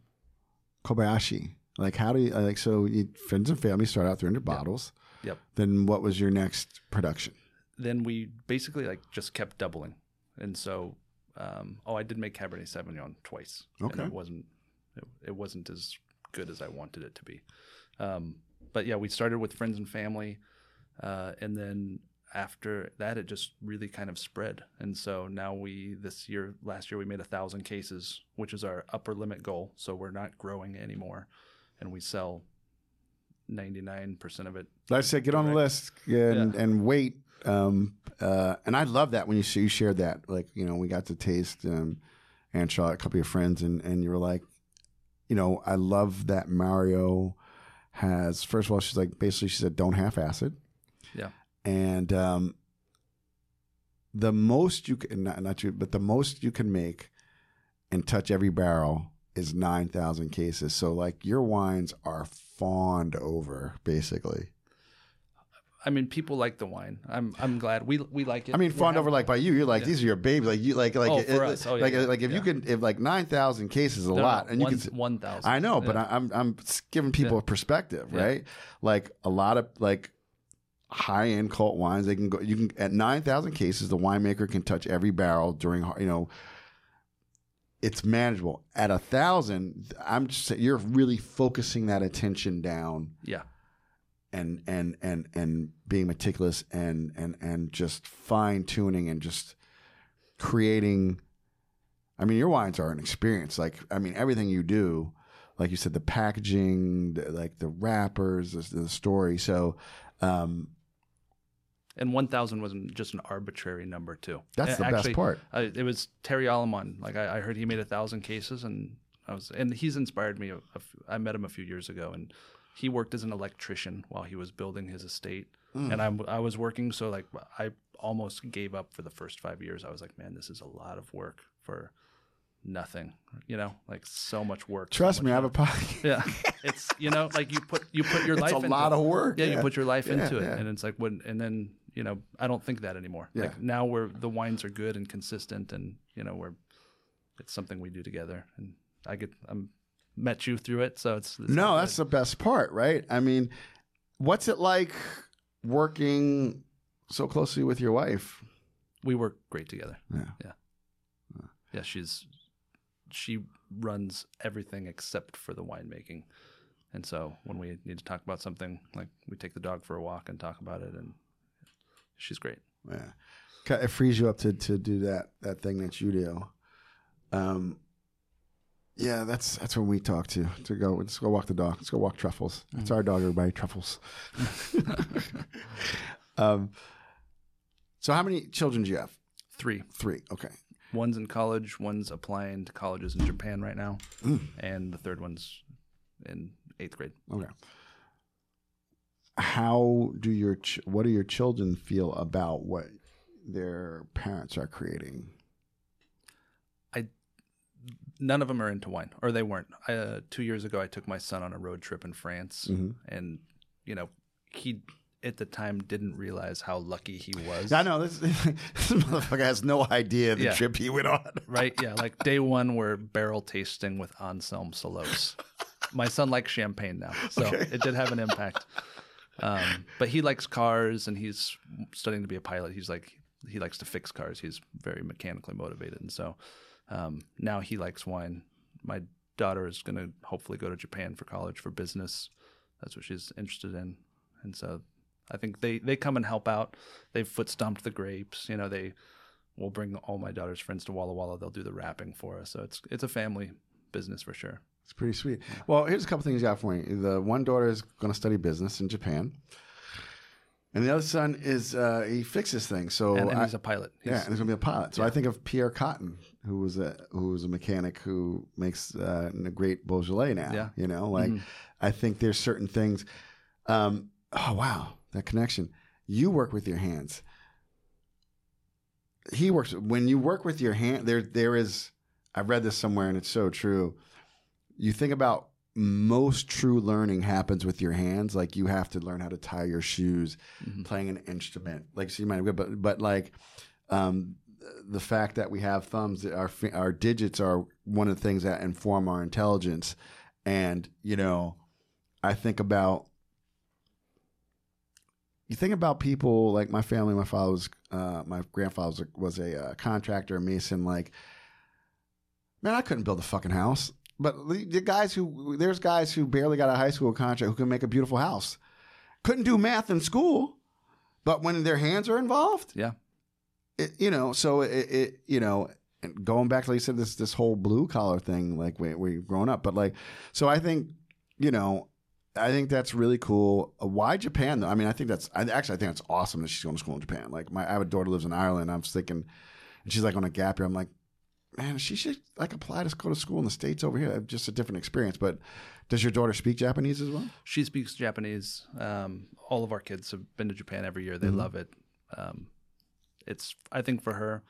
Kobayashi? Like how do you like so you friends and family start out 300 bottles. Yep. Then what was your next production? Then we basically like just kept doubling, and so um, oh, I did make Cabernet Sauvignon twice. Okay. it wasn't it, it wasn't as good as I wanted it to be. Um, but yeah, we started with friends and family, uh, and then after that, it just really kind of spread. And so now we this year, last year, we made a thousand cases, which is our upper limit goal. So we're not growing anymore, and we sell ninety nine percent of it. Like I said, get on the list and and wait. Um, uh, and I love that when you you shared that. Like you know, we got to taste um, and Charlotte, a couple of your friends, and and you were like, you know, I love that Mario has. First of all, she's like basically she said don't half acid, Yeah. And um, the most you can not not you, but the most you can make and touch every barrel is nine thousand cases. So like your wines are fawned over basically. I mean, people like the wine. I'm I'm glad we we like it. I mean, We're fawned over like by you. You're like these are your babies. Like you like like Oh, for it- us. Oh, yeah, like yeah. like if you Yeah. can if like nine thousand cases is a No, lot, and you one, can. one thousand. I know, but Yeah. I'm I'm giving people a perspective, Yeah. right? Like a lot of like high end cult wines, they can go. You can at nine thousand cases, the winemaker can touch every barrel during you know. It's manageable. At a thousand, I'm just saying you're really focusing that attention down yeah, and and and and being meticulous and and and just fine tuning and just creating I mean your wines are an experience like I mean everything you do like you said the packaging the, like the wrappers the, the story so um and one thousand wasn't just an arbitrary number too. that's the best part Uh, it was Thierry Allemand. Like I, I heard he made a thousand cases, and I was, and he's inspired me. A, a f- I met him a few years ago, and he worked as an electrician while he was building his estate. Mm. And I'm, I was working, so like I almost gave up for the first five years. I was like, man, this is a lot of work for nothing. You know, like so much work. so trust much me I have a pocket yeah, it's you know, like you put you put your it's life. a into lot it. of work Yeah, you put your life Yeah, into it, and it's like when, and then you know, I don't think that anymore. Yeah. Like now, we're the wines are good and consistent, and you know, we're it's something we do together, and I get I'm met you through it, so it's, it's no that's the best part right? I mean what's it like working so closely with your wife? We work great together. yeah. Yeah, Yeah, she's she runs everything except for the winemaking, and so when we need to talk about something, like we take the dog for a walk and talk about it, and she's great. Yeah, it frees you up to to do that that thing that you do. Um, yeah, that's that's when we talk to to go. Let's go walk the dog. Let's go walk Truffles. That's our dog, everybody. Truffles. um, so how many children do you have? Three. Three. Okay. One's in college, one's applying to colleges in Japan right now, Mm. and the third one's in eighth grade. Okay. How do your ch- what do your children feel about what their parents are creating? I None of them are into wine, or they weren't. Uh, two years ago, I took my son on a road trip in France, Mhm. and you know, he at the time didn't realize how lucky he was. I know this, this motherfucker has no idea the Yeah. trip he went on. right? Yeah, like day one, we're barrel tasting with Anselme Selosse. My son likes champagne now, so it did have an impact. Um, but he likes cars, and he's studying to be a pilot. He's like he likes to fix cars. He's very mechanically motivated, and so um, now he likes wine. My daughter is going to hopefully go to Japan for college for business. That's what she's interested in, and so I think they they come and help out. They've foot stomped the grapes. You know, they we'll bring all my daughter's friends to Walla Walla. They'll do the wrapping for us. So it's it's a family business for sure. It's pretty sweet. Well, here's a couple things you got for me. The one daughter is going to study business in Japan, and the other son is uh, he fixes things. So and, and I- he's a pilot. He's, yeah, and he's going to be a pilot. So I think of Pierre Cotton, who was a who was a mechanic who makes uh, a great Beaujolais now. Yeah. you know, like I think there's certain things. Um, oh wow, that connection. You work with your hands. He works when you work with your hand. There, there is. I read this somewhere, and it's so true. You think about most true learning happens with your hands. Like you have to learn how to tie your shoes, Mhm. playing an instrument. Like so, you might, but but like, um, the fact that we have thumbs, our our digits are one of the things that inform our intelligence. And you know, I think about you think about people like my family. My father was, uh, my grandfather was a, was a uh, contractor, a mason. Like, man, I couldn't build a fucking house. But the, the guys who there's guys who barely got a high school contract who can make a beautiful house. Couldn't do math in school, but when their hands are involved, Yeah. it, you know. So it, it you know, and going back to like you said, this this whole blue collar thing, like we we've grown up, but like, so I think you know. I think that's really cool. Uh, Why Japan though? I mean, I think that's I, actually I think that's awesome that she's going to school in Japan. Like my I have a daughter who lives in Ireland. I'm thinking, and she's like on a gap year. I'm like, man, she should like apply to go to school in the states over here. Just a different experience. But does your daughter speak Japanese as well? She speaks Japanese. Um, all of our kids have been to Japan every year. They Mhm. love it. Um, it's I think for her,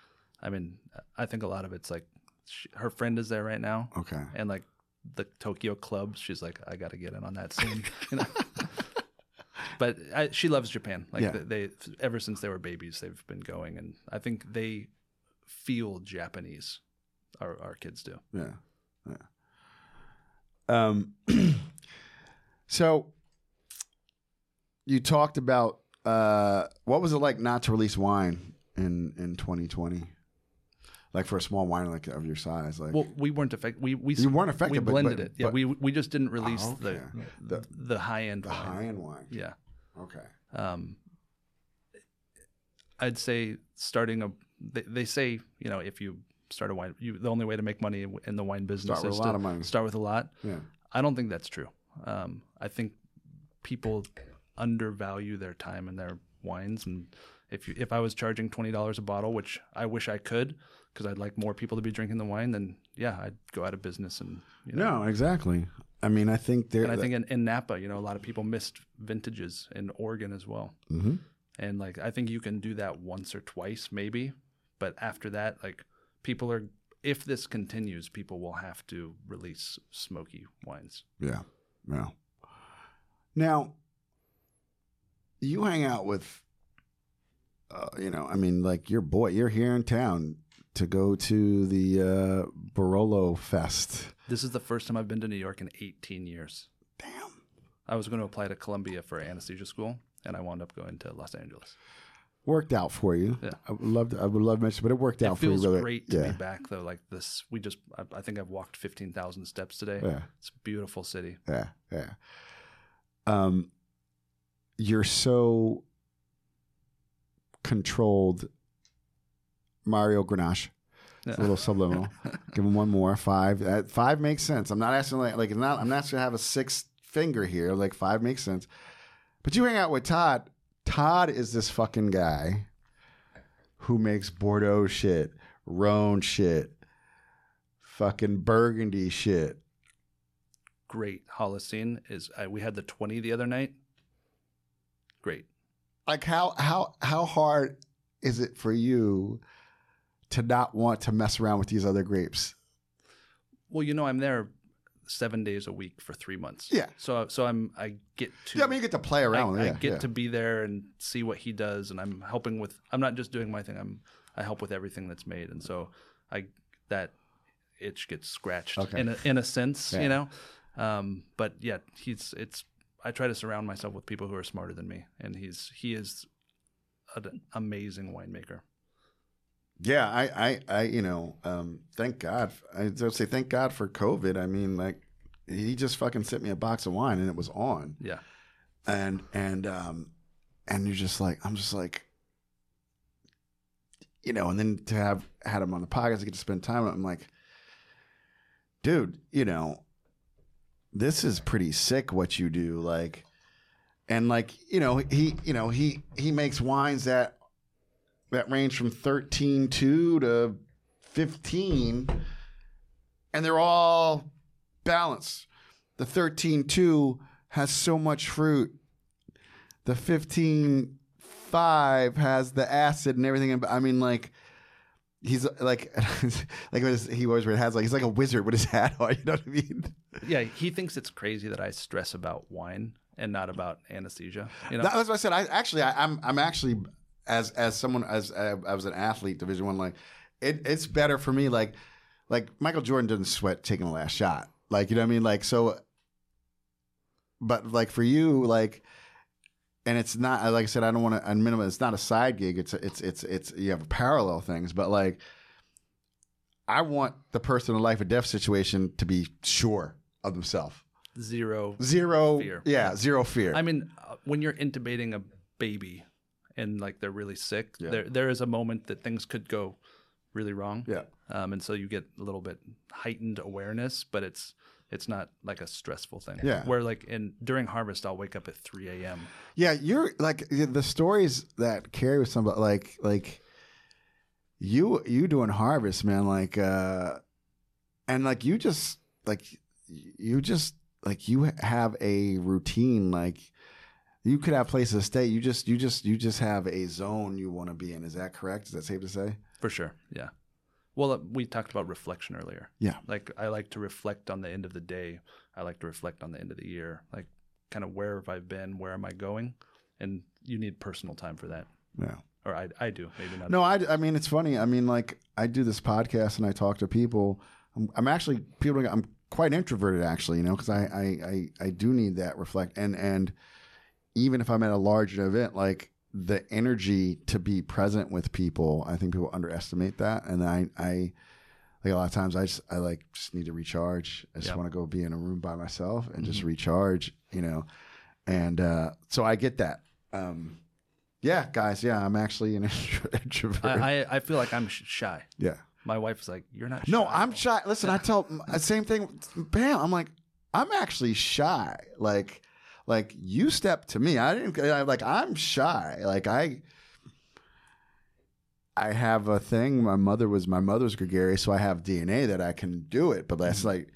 I mean, I think a lot of it's like she, her friend is there right now, Okay. and like the Tokyo clubs, she's like, I got to get in on that scene. You know? but I, she loves Japan. Like Yeah. they, ever since they were babies, they've been going, and I think they feel Japanese. Our our kids do. Yeah. Yeah. Um, so you talked about uh, what was it like not to release wine in in 2020? Like for a small wine like of your size, like Well, we weren't affected. We we You weren't affected, We but- blended but- it. Yeah, but- we we just didn't release Oh, okay. the the the high end the wine. high end wine. Yeah. Okay. um, I'd say starting a. They, they say you know if you start a wine, you the only way to make money in, the wine business Start with is a lot to of money. start with a lot. Yeah. I don't think that's true. Um, I think people undervalue their time and their wines, and if you, if I was charging twenty dollars a bottle, which I wish I could, because I'd like more people to be drinking the wine, then yeah, I'd go out of business and you know. No, exactly. I mean, I think there. And I think in, in Napa, you know, a lot of people missed vintages in Oregon as well. Mhm. And like, I think you can do that once or twice, maybe. But after that, like, people are, if this continues, people will have to release smoky wines. Yeah. Yeah. Now, you hang out with, uh, you know, I mean, like your boy, you're here in town to go to the uh, Barolo Fest. This is the first time I've been to New York in 18 years. Damn. I was going to apply to Columbia for anesthesia school, and I wound up going to Los Angeles. Worked out for you. Yeah. I would love to, I would love to mention, but it worked out It feels for you. It Really. great to yeah. be back, though. Like this, we just, I, I think I've walked 15,000 steps today. Yeah. It's a beautiful city. Yeah. Yeah. Um, you're so controlled. Mario Grenache. A little subliminal. Give him one more. Five. That five makes sense. I'm not asking like like not. I'm not going to have a sixth finger here. Like five makes sense. But you hang out with Todd. Todd is this fucking guy who makes Bordeaux shit, Rhone shit, fucking Burgundy shit. great Holocene is uh, we had the 20 the other night. Great. Like how how how hard is it for you to not want to mess around with these other grapes? Well, you know, I'm there seven days a week for three months. Yeah. So so I'm I get to Yeah, I mean you get to play around. I, yeah, I get yeah. to be there and see what he does, and I'm helping with. I'm not just doing my thing. I'm I help with everything that's made, and so I that itch gets scratched Okay. in a, in a sense, Yeah. you know. Um, but yeah, he's it's. I try to surround myself with people who are smarter than me, and he's he is an amazing winemaker. Yeah, I, I, I, you know, um, thank God. I say thank God for COVID. I mean, like, he just fucking sent me a box of wine and it was on, Yeah. and and um, and you're just like, I'm just like, you know, and then to have had him on the podcast, to get to spend time with him, I'm like, dude, you know, this is pretty sick what you do, like, and like, you know, he, you know, he he makes wines that that range from 13 2 to 15 and they're all balanced the 13 2 has so much fruit the 15 5 has the acid and everything i mean like he's like like he always has like he's like a wizard with his hat on you know what i mean Yeah, he thinks it's crazy that I stress about wine and not about anesthesia. You know, that's what I said. I actually, I, I'm, I'm actually, as as someone as uh, I was an athlete, Division One, like it, it's better for me. Like, like Michael Jordan didn't sweat taking the last shot. Like, you know what I mean? Like, so, but like for you, like, and it's not like I said. I don't want to. On minimum, it's not a side gig. It's it's it's it's you have parallel things, but like. I want the person in a life or death situation to be sure of themselves. zero. Zero Fear. Yeah, zero fear. I mean, uh, when you're intubating a baby and like they're really sick, Yeah. there there is a moment that things could go really wrong. yeah. Um, and so you get a little bit heightened awareness, but it's it's not like a stressful thing. Yeah. Where like in during harvest, I'll wake up at 3 a.m. Yeah, you're like the stories that carry with somebody like like you you doing harvest, man, like uh and like you just like you just like you have a routine like you could have places to stay. You just you just you just have a zone you want to be in. Is that correct? Is that safe to say? For sure. Yeah. Well, uh, we talked about reflection earlier. Yeah. Like I like to reflect on the end of the day. I like to reflect on the end of the year. Like kind of where have I been, where am I going, and you need personal time for that. Yeah. Or I, I do maybe not. No, I, I mean it's funny. I mean, like I do this podcast and I talk to people. I'm, I'm actually people. I'm quite introverted actually, you know, because I, I I I do need that reflect and and even if I'm at a large event, like the energy to be present with people, I think people underestimate that, and I I like a lot of times I just I like just need to recharge. I just Yep. want to go be in a room by myself and Mm-hmm. just recharge, you know, and uh, so I get that. Um, yeah, guys. Yeah, I'm actually an introvert. I, I, I feel like I'm shy. yeah. My wife's like, "You're not." No. I'm shy. Listen, I tell same thing. Bam, I'm like, I'm actually shy. Like, like you step to me. I didn't I, like. I'm shy. Like I, I have a thing. My mother was my mother's gregarious, so I have DNA that I can do it. But that's mm-hmm. like,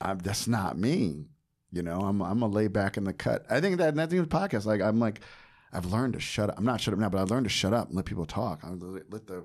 I'm, that's not me. You know, I'm I'm a lay back in the cut. I think that that thing with podcast. Like I'm like, I've learned to shut up. I'm not shut up now, but I've learned to shut up and let people talk. I let the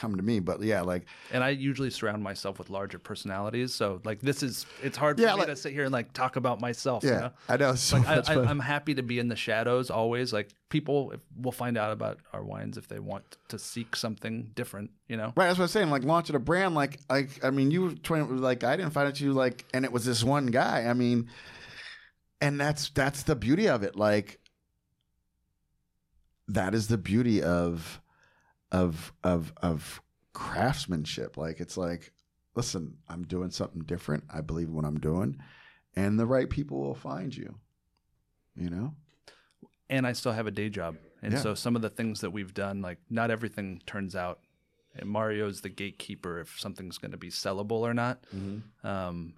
come to me. But yeah, like and I usually surround myself with larger personalities. So like this is it's hard for Yeah, me like- to sit here and like talk about myself. you yeah, know? I know. So Like I, I, I'm happy to be in the shadows always. Like people will find out about our wines if they want to seek something different. You know. Right, that's what I'm saying. Like launching a brand, like like I mean, you were trying like I didn't find it you like, and it was this one guy. I mean, and that's that's the beauty of it. Like that is the beauty of of of of craftsmanship. Like it's like, listen, I'm doing something different. I believe in what I'm doing, and the right people will find you. You know. and I still have a day job. And Yeah. so some of the things that we've done, like not everything turns out. And Mario's the gatekeeper if something's going to be sellable or not. Um,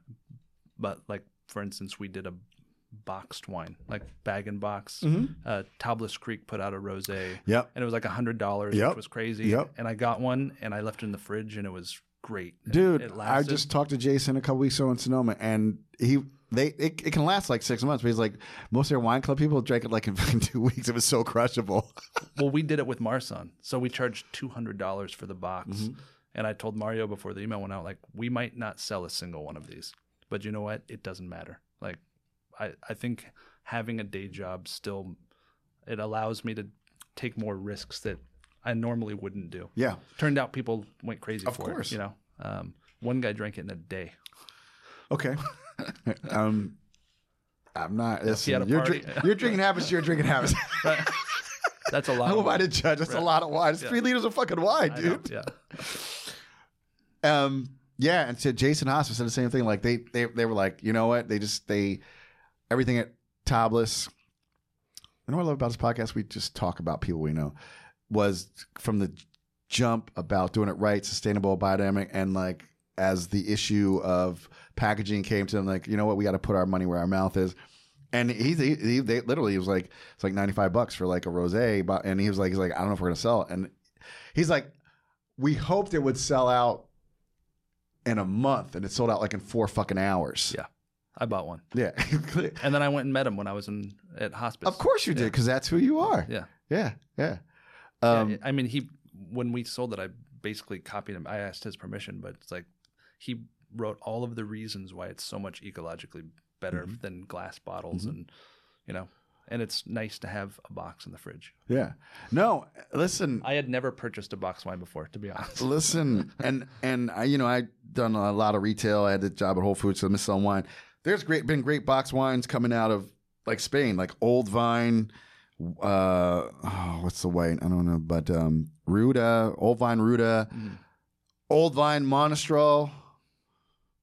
but like for instance, we did a boxed wine, like bag and box. Uh, Tablas Creek put out a rosé, Yep. and it was like a hundred dollars, Yep. which was crazy. Yep. And I got one, and I left it in the fridge, and it was great, Dude, It I just talked to Jason a couple weeks ago in Sonoma, and he they it, it can last like six months. But he's like, most of their wine club people drank it like in fucking two weeks. It was so crushable. Well, we did it with Marsanne. So we charged two hundred dollars for the box. Mm-hmm. And I told Mario before the email went out, like, we might not sell a single one of these. But you know what? It doesn't matter. Like I, I think having a day job still it allows me to take more risks that I normally wouldn't do. yeah, Turned out people went crazy Of for course. it. You know. Um, one guy drank it in a day. okay. um, I'm not. Listen, had a your, party. drink, your drinking habits. Your drinking habits. That's a lot. Of am I to judge? That's a lot of wine. It's three liters of fucking wine, dude. Yeah. Um, yeah, and so Jason Hospice said the same thing. Like they, they, they were like, you know what? They just they everything at Tablas. You know what I love about this podcast? We just talk about people we know. Was from the jump about doing it right, sustainable, biodynamic, and like as the issue of packaging came to them, like you know what, we got to put our money where our mouth is. And he, he, he they literally he was like, it's like ninety five bucks for like a but and he was like, he's like, I don't know if we're gonna sell it, and he's like, we hoped it would sell out in a month, and it sold out like in four fucking hours. Yeah. I bought one. Yeah, And then I went and met him when I was in at hospice. of course you did, because that's who you are. Yeah. yeah, yeah. Yeah, Um, I mean, he when we sold it, I basically copied him. I asked his permission, but it's like he wrote all of the reasons why it's so much ecologically better Mm-hmm. than glass bottles, and you know, and it's nice to have a box in the fridge. yeah. No, listen, I had never purchased a box wine before, to be honest. listen, and and I, you know, I done a lot of retail. I had a job at Whole Foods, so I miss selling wine. There's great been great box wines coming out of like Spain, like Old Vine. Uh, oh, what's the white? I don't know, but um, Rueda, Old Vine Rueda, Mm. Old Vine Monastrell.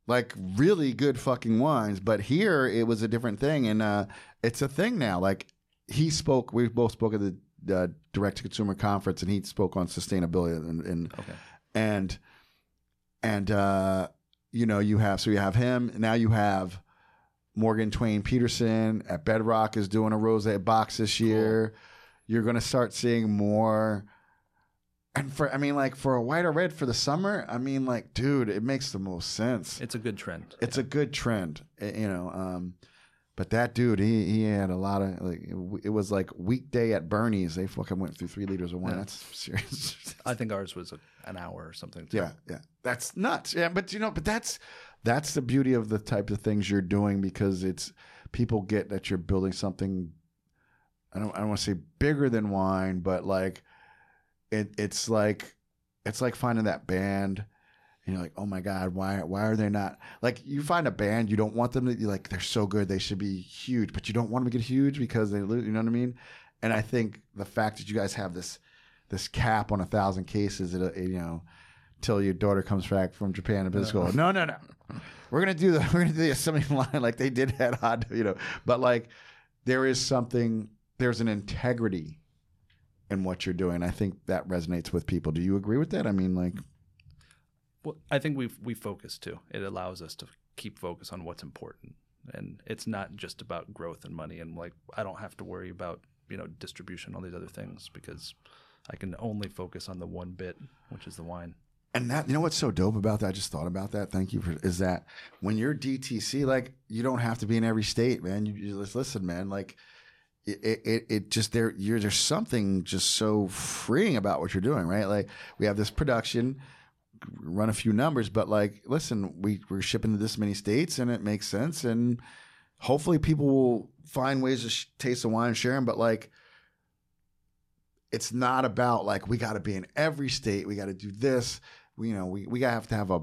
Like really good fucking wines, but here it was a different thing, and uh, it's a thing now. Like he spoke, we both spoke at the uh, direct to consumer conference, and he spoke on sustainability and, and Okay. and and uh you know you have so you have him now you have morgan twain peterson at bedrock is doing a rose box this year you're going to start seeing more and for i mean like for a white or red for the summer i mean like dude it makes the most sense It's a good trend. it's a good trend you know um but that dude he he had a lot of like it was like weekday at bernie's they fucking went through three liters of wine Yeah. that's serious I think ours was a, an hour or something. too. yeah, yeah. That's nuts. Yeah, but you know, but that's that's the beauty of the type of things you're doing because it's people get that you're building something. I don't I don't want to say bigger than wine, but like it it's like it's like finding that band. And you're like, oh my god, why why are they not like? You find a band, you don't want them to. You're like, they're so good, they should be huge, but you don't want them to get huge because they lose. You know what I mean? And I think the fact that you guys have this this cap on a thousand cases, it, it, you know, till your daughter comes back from Japan and business school. No, no, no. We're gonna do the we're gonna do the assembly line like they did at Hot, you know. But like, there is something. There's an integrity in what you're doing. I think that resonates with people. Do you agree with that? I mean, like, Well, I think we we focus too. It allows us to keep focus on what's important, and it's not just about growth and money. And like, I don't have to worry about you know distribution, all these other things, because I can only focus on the one bit, which is the wine. And that you know what's so dope about that? I just thought about that. Thank you for is that when you're DTC, like you don't have to be in every state, man. You, just listen, man. Like it, it, it just there. You're there's something just so freeing about what you're doing, right? Like we have this production, run a few numbers, but like listen, we we're shipping to this many states, and it makes sense, and hopefully people will find ways to sh- taste the wine and share them. But like it's not about like we got to be in every state. We got to do this. You know, we we have to have a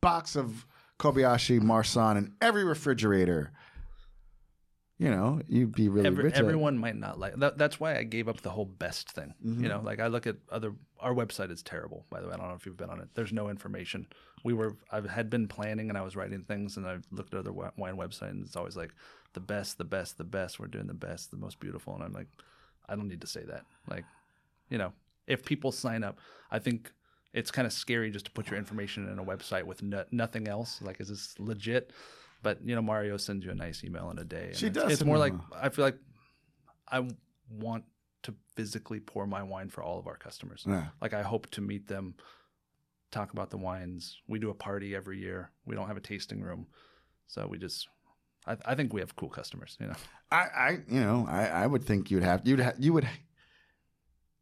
box of Kobayashi Marsanne in every refrigerator. You know, you'd be really Every, rich. everyone might not like that. That's why I gave up the whole best thing. Mhm. You know, like I look at other. Our website is terrible, by the way. I don't know if you've been on it. There's no information. We were. I had been planning and I was writing things, and I looked at other wine websites, and it's always like the best, the best, the best. We're doing the best, the most beautiful, and I'm like, I don't need to say that. Like, you know, if people sign up, I think it's kind of scary just to put your information in a website with no, nothing else. Like, is this legit? But you know, Mario sends you a nice email in a day. and She it's- does It's more like. I feel like I want to physically pour my wine for all of our customers. Yeah. Like I hope to meet them, talk about the wines. We do a party every year. We don't have a tasting room, so we just. I, I think we have cool customers. You know, I, I, you know, I, I would think you'd have, you'd, ha- you would,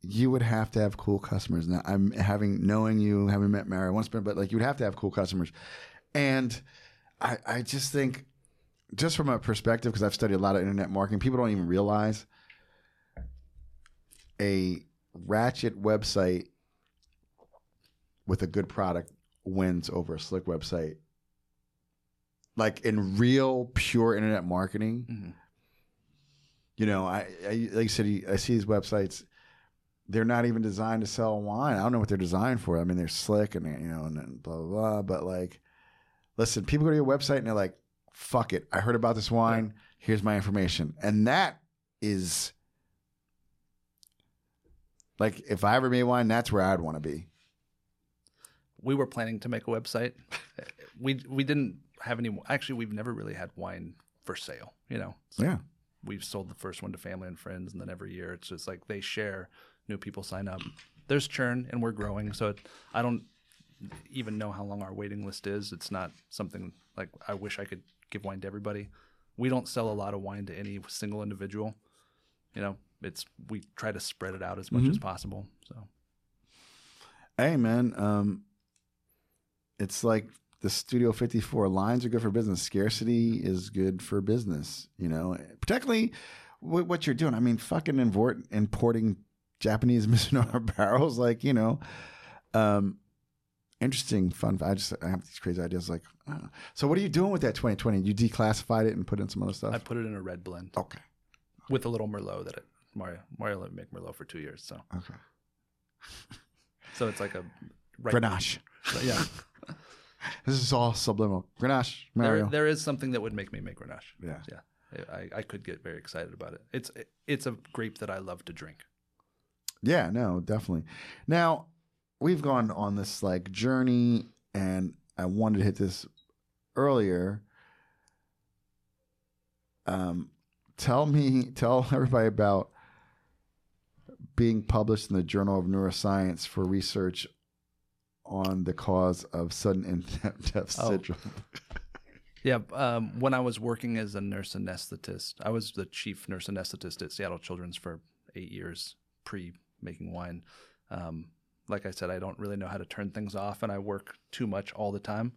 you would have to have cool customers. Now, I'm having knowing you, having met Mary once, but like you would have to have cool customers, and I, I just think, just from a perspective, because I've studied a lot of internet marketing, people don't even realize a ratchet website with a good product wins over a slick website. Like in real pure internet marketing, Mhm. you know, I, I like you said, I see these websites. They're not even designed to sell wine. I don't know what they're designed for. I mean, they're slick and you know, and blah blah blah. But like, listen, people go to your website and they're like, "Fuck it, I heard about this wine. Here's my information," and that is like, if I ever made wine, that's where I'd want to be. we were planning to make a website. we we didn't have any. Actually, we've never really had wine for sale. You know, So Yeah. we've sold the first one to family and friends, and then every year it's just like they share. New people sign up. There's churn, and we're growing. So it, I don't even know how long our waiting list is. It's not something like I wish I could give wine to everybody. We don't sell a lot of wine to any single individual. You know, it's we try to spread it out as much as possible. So Hey, man. Um, it's like the Studio 54 lines are good for business. Scarcity is good for business, you know, particularly what you're doing. I mean, fucking import, importing Japanese Mizunara barrels, like, you know, um, interesting, fun. I just, I have these crazy ideas. Like, uh, so what are you doing with that 2020? You declassified it and put in some other stuff? I put it in a red blend okay. with a little Merlot that it, Mario Mario let me make Merlot for two years. So Okay. so it's like a right, Grenache. So, yeah, This is all subliminal. Grenache, there, Mario. there is something that would make me make Grenache. yeah. Yeah, I, I could get very excited about it. It's it's a grape that I love to drink. Yeah, no, definitely. Now, we've gone on this like journey and I wanted to hit this earlier. Um tell me tell everybody about being published in the Journal of Neuroscience for research on the cause of sudden infant death Oh. syndrome. Yeah, um, when I was working as a nurse anesthetist, I was the chief nurse anesthetist at Seattle Children's for eight years pre making wine. Um, like I said, I don't really know how to turn things off, and I work too much all the time.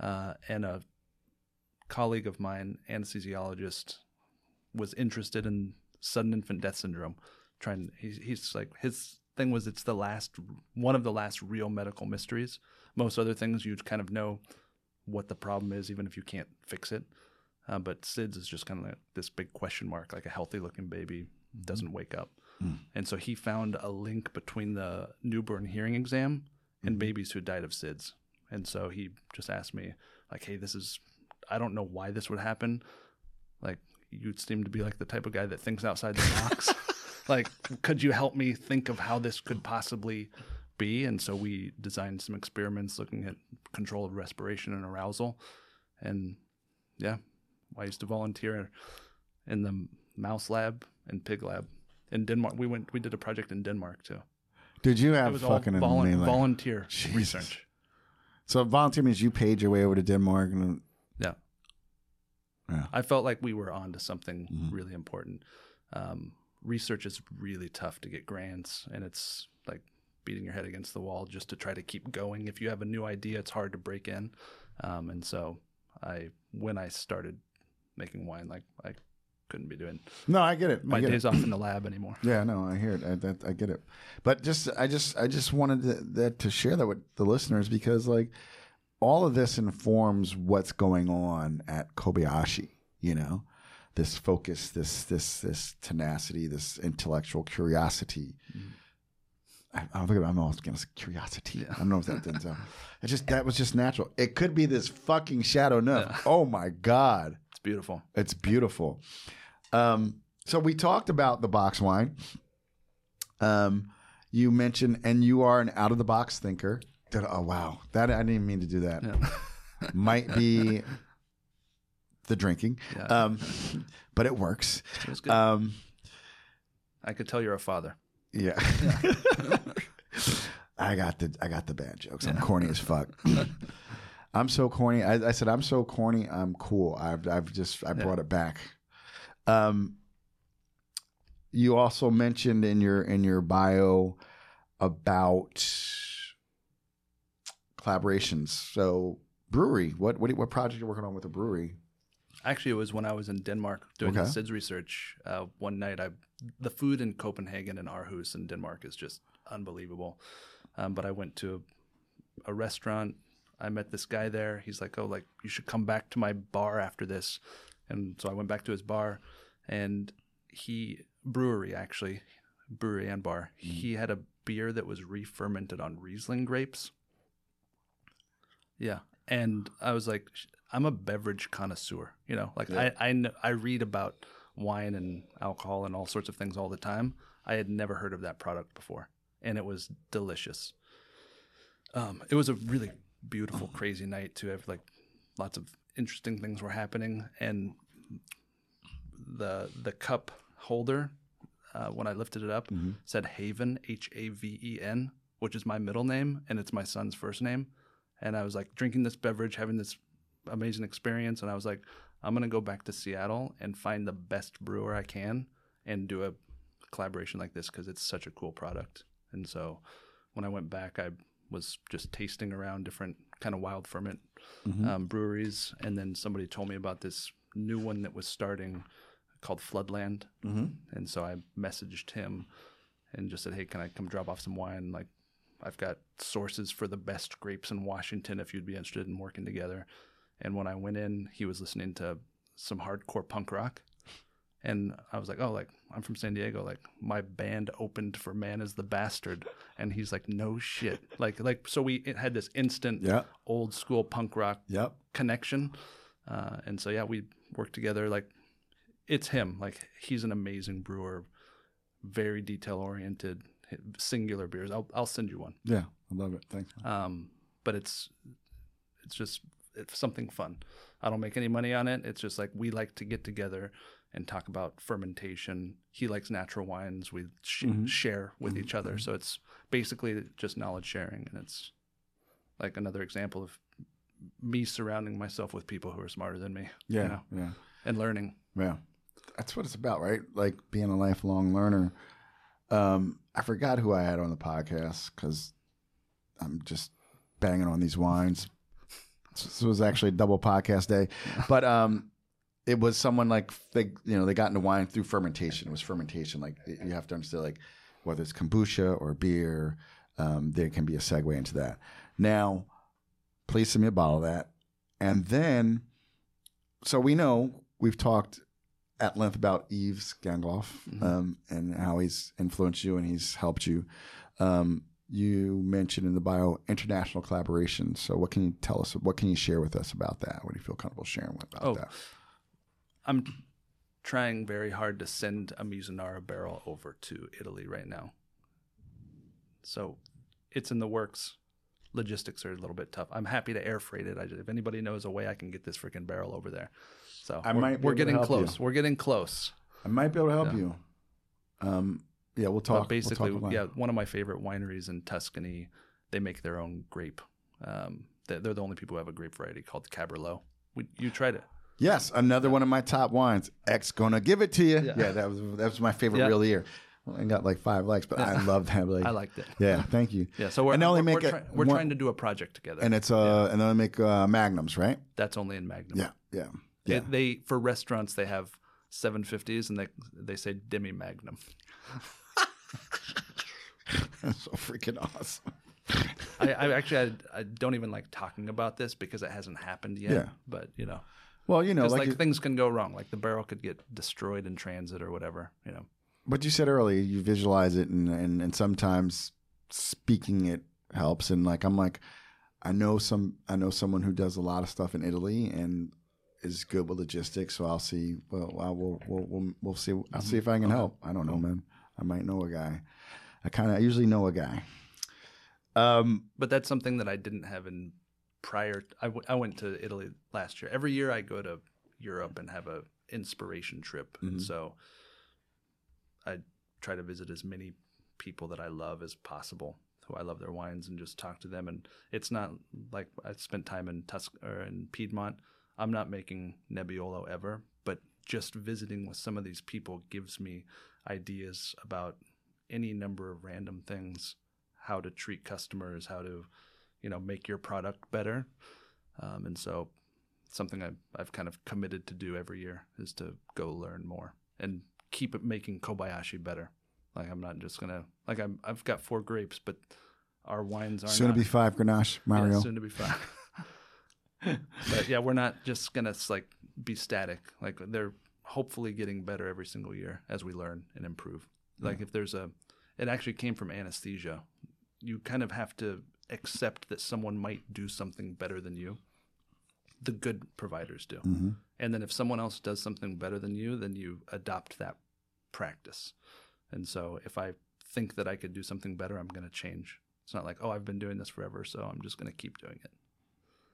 Uh, and a colleague of mine, anesthesiologist, was interested in sudden infant death syndrome. Trying, he's, he's like his thing was it's the last one of the last real medical mysteries. Most other things you'd kind of know what the problem is, even if you can't fix it. Uh, but SIDS is just kind of like this big question mark, like a healthy looking baby doesn't wake up. Mm. And so he found a link between the newborn hearing exam and mm-hmm. babies who died of SIDS. And so he just asked me, like, hey, this is, I don't know why this would happen. Like, you seem to be like the type of guy that thinks outside the box. like, could you help me think of how this could possibly be? And so we designed some experiments looking at control of respiration and arousal. And yeah, I used to volunteer in the mouse lab and pig lab in Denmark. We went, we did a project in Denmark too. Did you It have was all fucking volun- amazing- volunteer Jesus. research. So volunteer means you paid your way over to Denmark and Yeah. Yeah. I felt like we were on to something Mhm. really important. Um, research is really tough to get grants, and it's like beating your head against the wall just to try to keep going. If you have a new idea, it's hard to break in. Um, and so, I when I started making wine, like I couldn't be doing no, I get it. my I get days it. off in the lab anymore. Yeah, no, I hear it. I, that, I get it. But just, I just, I just wanted to, that to share that with the listeners because, like, all of this informs what's going on at Kobayashi. You know, this focus, this, this, this tenacity, this intellectual curiosity. Mm-hmm. I, I look at, I'm almost gonna say curiosity. I don't know if that didn't sound. It just that was just natural. It could be this fucking shadow nymph. Oh my god. It's beautiful. It's beautiful. Um, so we talked about the box wine. Um, you mentioned, and you are an out of the box thinker. Did- Oh wow, that I didn't even mean to do that. Yeah. Might be the drinking, Yeah. um, but it works. Um, I could tell you're a father. yeah. I got the I got the bad jokes. I'm corny as fuck. I'm so corny. I, I said I'm so corny. I'm cool. I've I've just I brought it back. Um, you also mentioned in your in your bio about collaborations. So brewery. What what what project you working on with a brewery? Actually, it was when I was in Denmark doing Okay. the SIDS research. Uh, one night, I the food in Copenhagen and Aarhus in Denmark is just unbelievable. Um, but I went to a restaurant. I met this guy there. He's like, "Oh, like you should come back to my bar after this." And so I went back to his bar, and he brewery actually, brewery and bar. He had a beer that was re-fermented on Riesling grapes. Yeah, and I was like, I'm a beverage connoisseur. You know, like Yeah. I I, I read about wine and alcohol and all sorts of things all the time. I had never heard of that product before, and it was delicious. Um, it was a really beautiful, crazy night to have like lots of interesting things were happening, and the the cup holder uh, when I lifted it up said Haven H A V E N, which is my middle name and it's my son's first name. And I was like drinking this beverage, having this amazing experience, and I was like, I'm gonna go back to Seattle and find the best brewer I can and do a collaboration like this because it's such a cool product. And so when I went back, I was just tasting around different kind of wild ferment um, breweries, and then somebody told me about this new one that was starting called Floodland, Mm-hmm. and so I messaged him and just said, "Hey, can I come drop off some wine? Like, I've got sources for the best grapes in Washington if you'd be interested in working together." And when I went in, he was listening to some hardcore punk rock, and I was like, "Oh, like I'm from San Diego. Like my band opened for Man Is the Bastard," and he's like, "No shit." Like, like so we it had this instant Yeah. old school punk rock Yep. connection. Uh, and so yeah, we worked together. Like it's him. Like he's an amazing brewer, very detail oriented, singular beers. I'll I'll send you one. Yeah. I love it. Thanks. Um, but it's it's just it's something fun. I don't make any money on it. It's just like we like to get together and talk about fermentation. He likes natural wines. We sh- share with each other. So it's basically just knowledge sharing, and it's like another example of me surrounding myself with people who are smarter than me. you Yeah. know, Yeah. and learning. Yeah. That's what it's about, right? Like being a lifelong learner. Um, I forgot who I had on the podcast because I'm just banging on these wines. This was actually a double podcast day, but um, it was someone like they you know they got into wine through fermentation. It was fermentation. Like you have to understand like whether it's kombucha or beer, um, there can be a segue into that. Now, please send me a bottle of that, and then so we know we've talked at length about Yves Gangloff um, and how he's influenced you and he's helped you. Um, you mentioned in the bio international collaboration. So, what can you tell us? What can you share with us about that? What do you feel comfortable sharing about Oh, that? I'm trying very hard to send a Mizunara barrel over to Italy right now. So it's in the works. Logistics are a little bit tough. I'm happy to air freight it. I, if anybody knows a way I can get this freaking barrel over there. So I we're, might we're getting close. you. We're getting close. I might be able to help Yeah. you. Um, yeah, we'll talk. but basically, we'll talk yeah, one of my favorite wineries in Tuscany, they make their own grape. Um, they're, they're the only people who have a grape variety called Caberlot. We, you tried it. Yes, another one of my top wines. X gonna give it to you. Yeah, Yeah. that was that was my favorite Yeah. the year. I got like five likes, but I love that. Like, I liked it. Yeah, thank you. Yeah, so we're, And only we're, make we're, a- try- we're one- trying to do a project together. And it's uh, and then I make uh, magnums, right? That's only in Magnum. Yeah, yeah, yeah. They, for restaurants they have 750s and they they say demi magnum. That's so freaking awesome. I, I actually I, I don't even like talking about this because it hasn't happened yet. Yeah. But you know, Well, you know, like, like, things can go wrong. Like the barrel could get destroyed in transit or whatever. You know. But you said earlier, you visualize it, and, and and sometimes speaking it helps. And like I'm like, I know some, I know someone who does a lot of stuff in Italy and is good with logistics. So I'll see. Well, I will, we'll, we'll, we'll see. I'll see if I can help. I don't know, man. I might know a guy. I kind of, I usually know a guy. Um, But that's something that I didn't have in prior. I, w- I went to Italy last year. Every year I go to Europe and have a inspiration trip, and mm-hmm. so I try to visit as many people that I love as possible, who I love their wines, and just talk to them. And it's not like I spent time in Tus or in Piedmont. I'm not making Nebbiolo ever, but just visiting with some of these people gives me ideas about any number of random things how to treat customers, how to, you know, make your product better. Um, and so, something I've, I've kind of committed to do every year is to go learn more and keep it making Kobayashi better. Like I'm not just gonna like I'm I've got four grapes, but our wines are soon not, to be five Grenache, yeah, Mario. soon to be five. but yeah, we're not just gonna like be static. Like they're hopefully getting better every single year as we learn and improve. Like if there's a, it actually came from anesthesia. You kind of have to accept that someone might do something better than you. The good providers do. Mhm. And then if someone else does something better than you, then you adopt that practice. And so if I think that I could do something better, I'm going to change. It's not like, oh, I've been doing this forever, so I'm just going to keep doing it.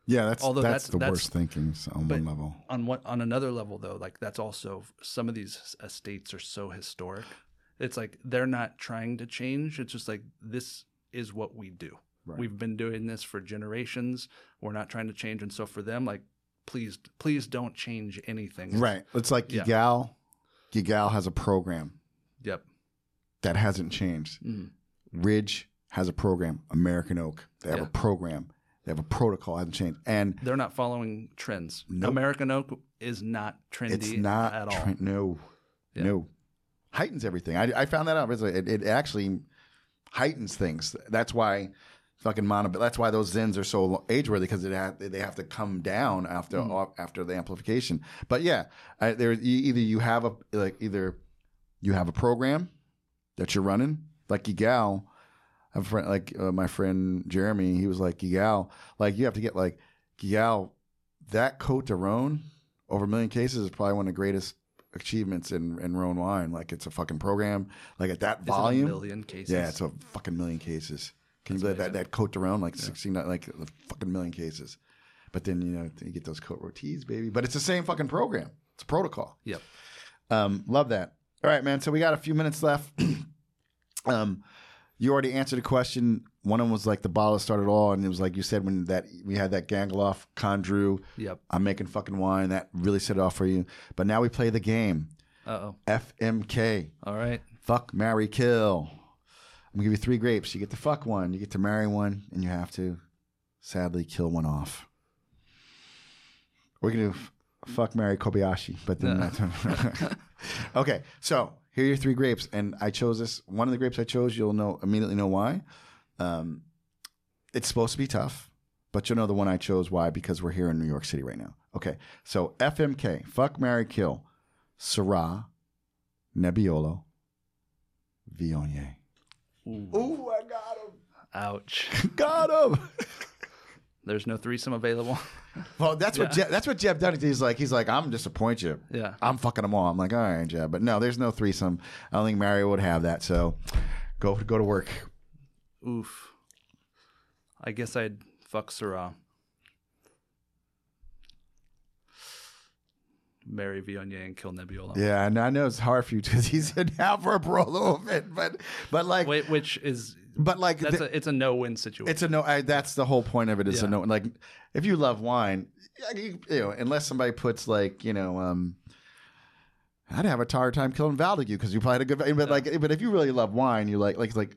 Yeah, that's Although that's, that's- the that's- worst thinking on one level. On what on another level though, like that's also some of these estates are so historic. It's like they're not trying to change. It's just like this is what we do. Right. We've been doing this for generations. We're not trying to change. And so for them, like, please, please don't change anything. Right. It's like Yeah. Guigal. Guigal has a program Yep. that hasn't changed. Mhm. Ridge has a program. American Oak. They have Yeah. a program. They have a protocol. Hasn't changed. And They're not following trends. Nope. American oak is not trendy it's not at all. Trent, no, Yeah. no, heightens everything. I, I found that out. It, it actually heightens things. That's why fucking mono. But that's why those Zins are so age worthy because ha- they have to come down after Mm. after the amplification. But yeah, I, there either you have a like either you have a program that you're running like have a friend like uh, my friend Jeremy. He was like Guigal. Like you have to get like Guigal. That Cote de Rhone over a million cases is probably one of the greatest achievements in in Rhone wine. Like it's a fucking program. Like at that Is it a volume. million cases. Yeah, it's a fucking million cases. Can you believe that that Cote around like sixteen like a fucking million cases? But then you know you get those Cote Roties, baby. But it's the same fucking program. It's a protocol. Yep. Um, love that. All right, man. So we got a few minutes left. um, you already answered a question. One of them was like the bottle started all, and it was like you said when that we had that Gangloff Condrieu. Yep. I'm making fucking wine. That really set it off for you. But now we play the game. Uh oh. FMK. All right. Fuck, marry, kill. I'm gonna give you three grapes. You get to fuck one, you get to marry one, and you have to sadly kill one off. We're gonna do fuck marry Kobayashi, but then that's okay. So here are your three grapes, and I chose this. One of the grapes I chose, you'll know immediately know why. Um, it's supposed to be tough, but you'll know the one I chose why because we're here in New York City right now. Okay, so FMK, fuck marry Kill, Syrah, Nebbiolo, Viognier. Ooh, I got him. Ouch. Got him. There's no threesome available. Well, that's what Jeb, that's what Jeb done. He's like, he's like, I'm disappoint you. Yeah. I'm fucking them all. I'm like, all right, Jeb, but no, there's no threesome. I don't think Mario would have that. So, go go to work. Oof. I guess I'd fuck Syrah. Marry Viognier and kill Nebbiolo. Yeah, and I know it's hard for you because he's in now for a bit, but but like, Wait, which is but like, that's the- a it's a no win situation. it's a no. I, that's the whole point of it. Is a no. Like, if you love wine, you, you know, unless somebody puts like, you know, um. I'd have a hard time killing Valdiguié because you probably had a good. But like, but if you really love wine, you like like it's like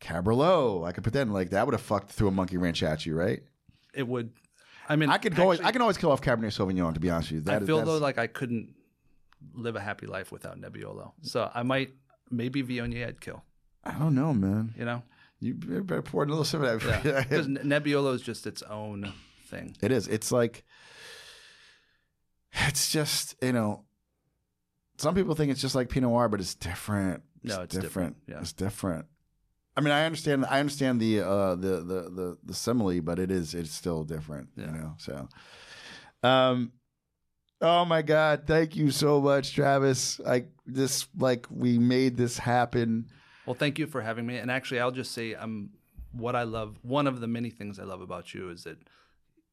Caberlot. I could put that in like that would have fucked through a monkey wrench at you, right? it would. I mean, I could go. I can always kill off Cabernet Sauvignon. To be honest with you, I That- feel that's- though like I couldn't live a happy life without Nebbiolo. So I might maybe Viognier I'd kill. I don't know, man. You know, You better pour a little some of that. yeah, because Nebbiolo is just its own thing. It is. It's like it's just you know. Some people think it's just like Pinot Noir, but it's different. No, it's different, yeah. It's different. I mean, I understand. I understand the uh, the, the the the simile, but it is it's still different. You know. So, um, oh my God! Thank you so much, Travis. Like this, like we made this happen. Well, thank you for having me. And actually, I'll just say, um, what I love. One of the many things I love about you is that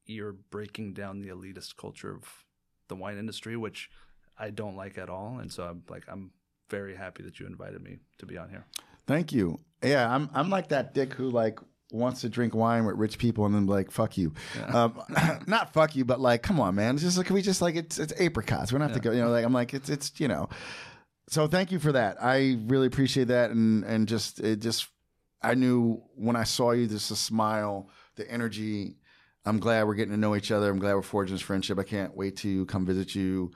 you're breaking down the elitist culture of the wine industry, which I don't like at all. And so I'm like, I'm very happy that you invited me to be on here. Thank you. Yeah, I'm I'm like that dick who like wants to drink wine with rich people and then like fuck you. Um, not fuck you, but like come on, man. It's just like can we just like it's it's apricots. We don't have to go. You know, like I'm like it's it's you know. So thank you for that. I really appreciate that and and just it just I knew when I saw you, just a smile, the energy. I'm glad we're getting to know each other. I'm glad we're forging this friendship. I can't wait to come visit you,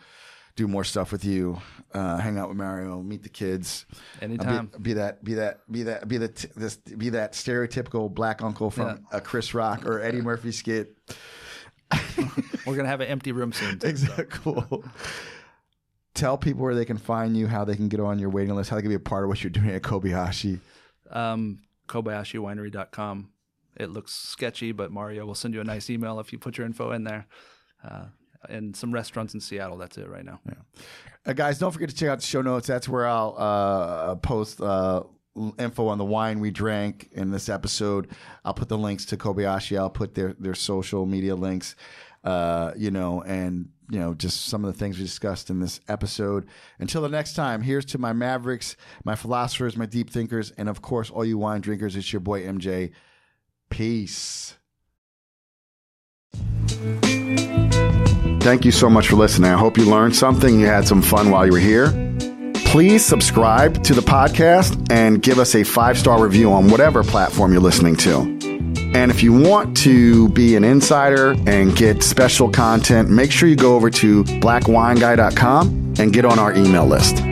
do more stuff with you, uh, hang out with Mario, meet the kids. Anytime. Be, be that, be that, be that, be that, this, be that stereotypical black uncle from a Chris Rock or Eddie Murphy skit. We're going to have an empty room soon. too, so. Exactly. Cool. Tell people where they can find you, how they can get on your waiting list, how they can be a part of what you're doing at Kobayashi. um, kobayashiwinery.com. It looks sketchy, but Mario will send you a nice email if you put your info in there. Uh, and some restaurants in Seattle. That's it right now. Uh, guys, don't forget to check out the show notes. That's where I'll uh, post uh, info on the wine we drank in this episode. I'll put the links to Kobayashi. I'll put their their social media links. Uh, you know, and you know, just some of the things we discussed in this episode. Until the next time, here's to my Mavericks, my philosophers, my deep thinkers, and of course, all you wine drinkers. It's your boy MJ. Peace. Thank you so much for listening. I hope you learned something. You had some fun while you were here. Please subscribe to the podcast and give us a five star review on whatever platform you're listening to. And if you want to be an insider and get special content, make sure you go over to blackwineguy.com and get on our email list.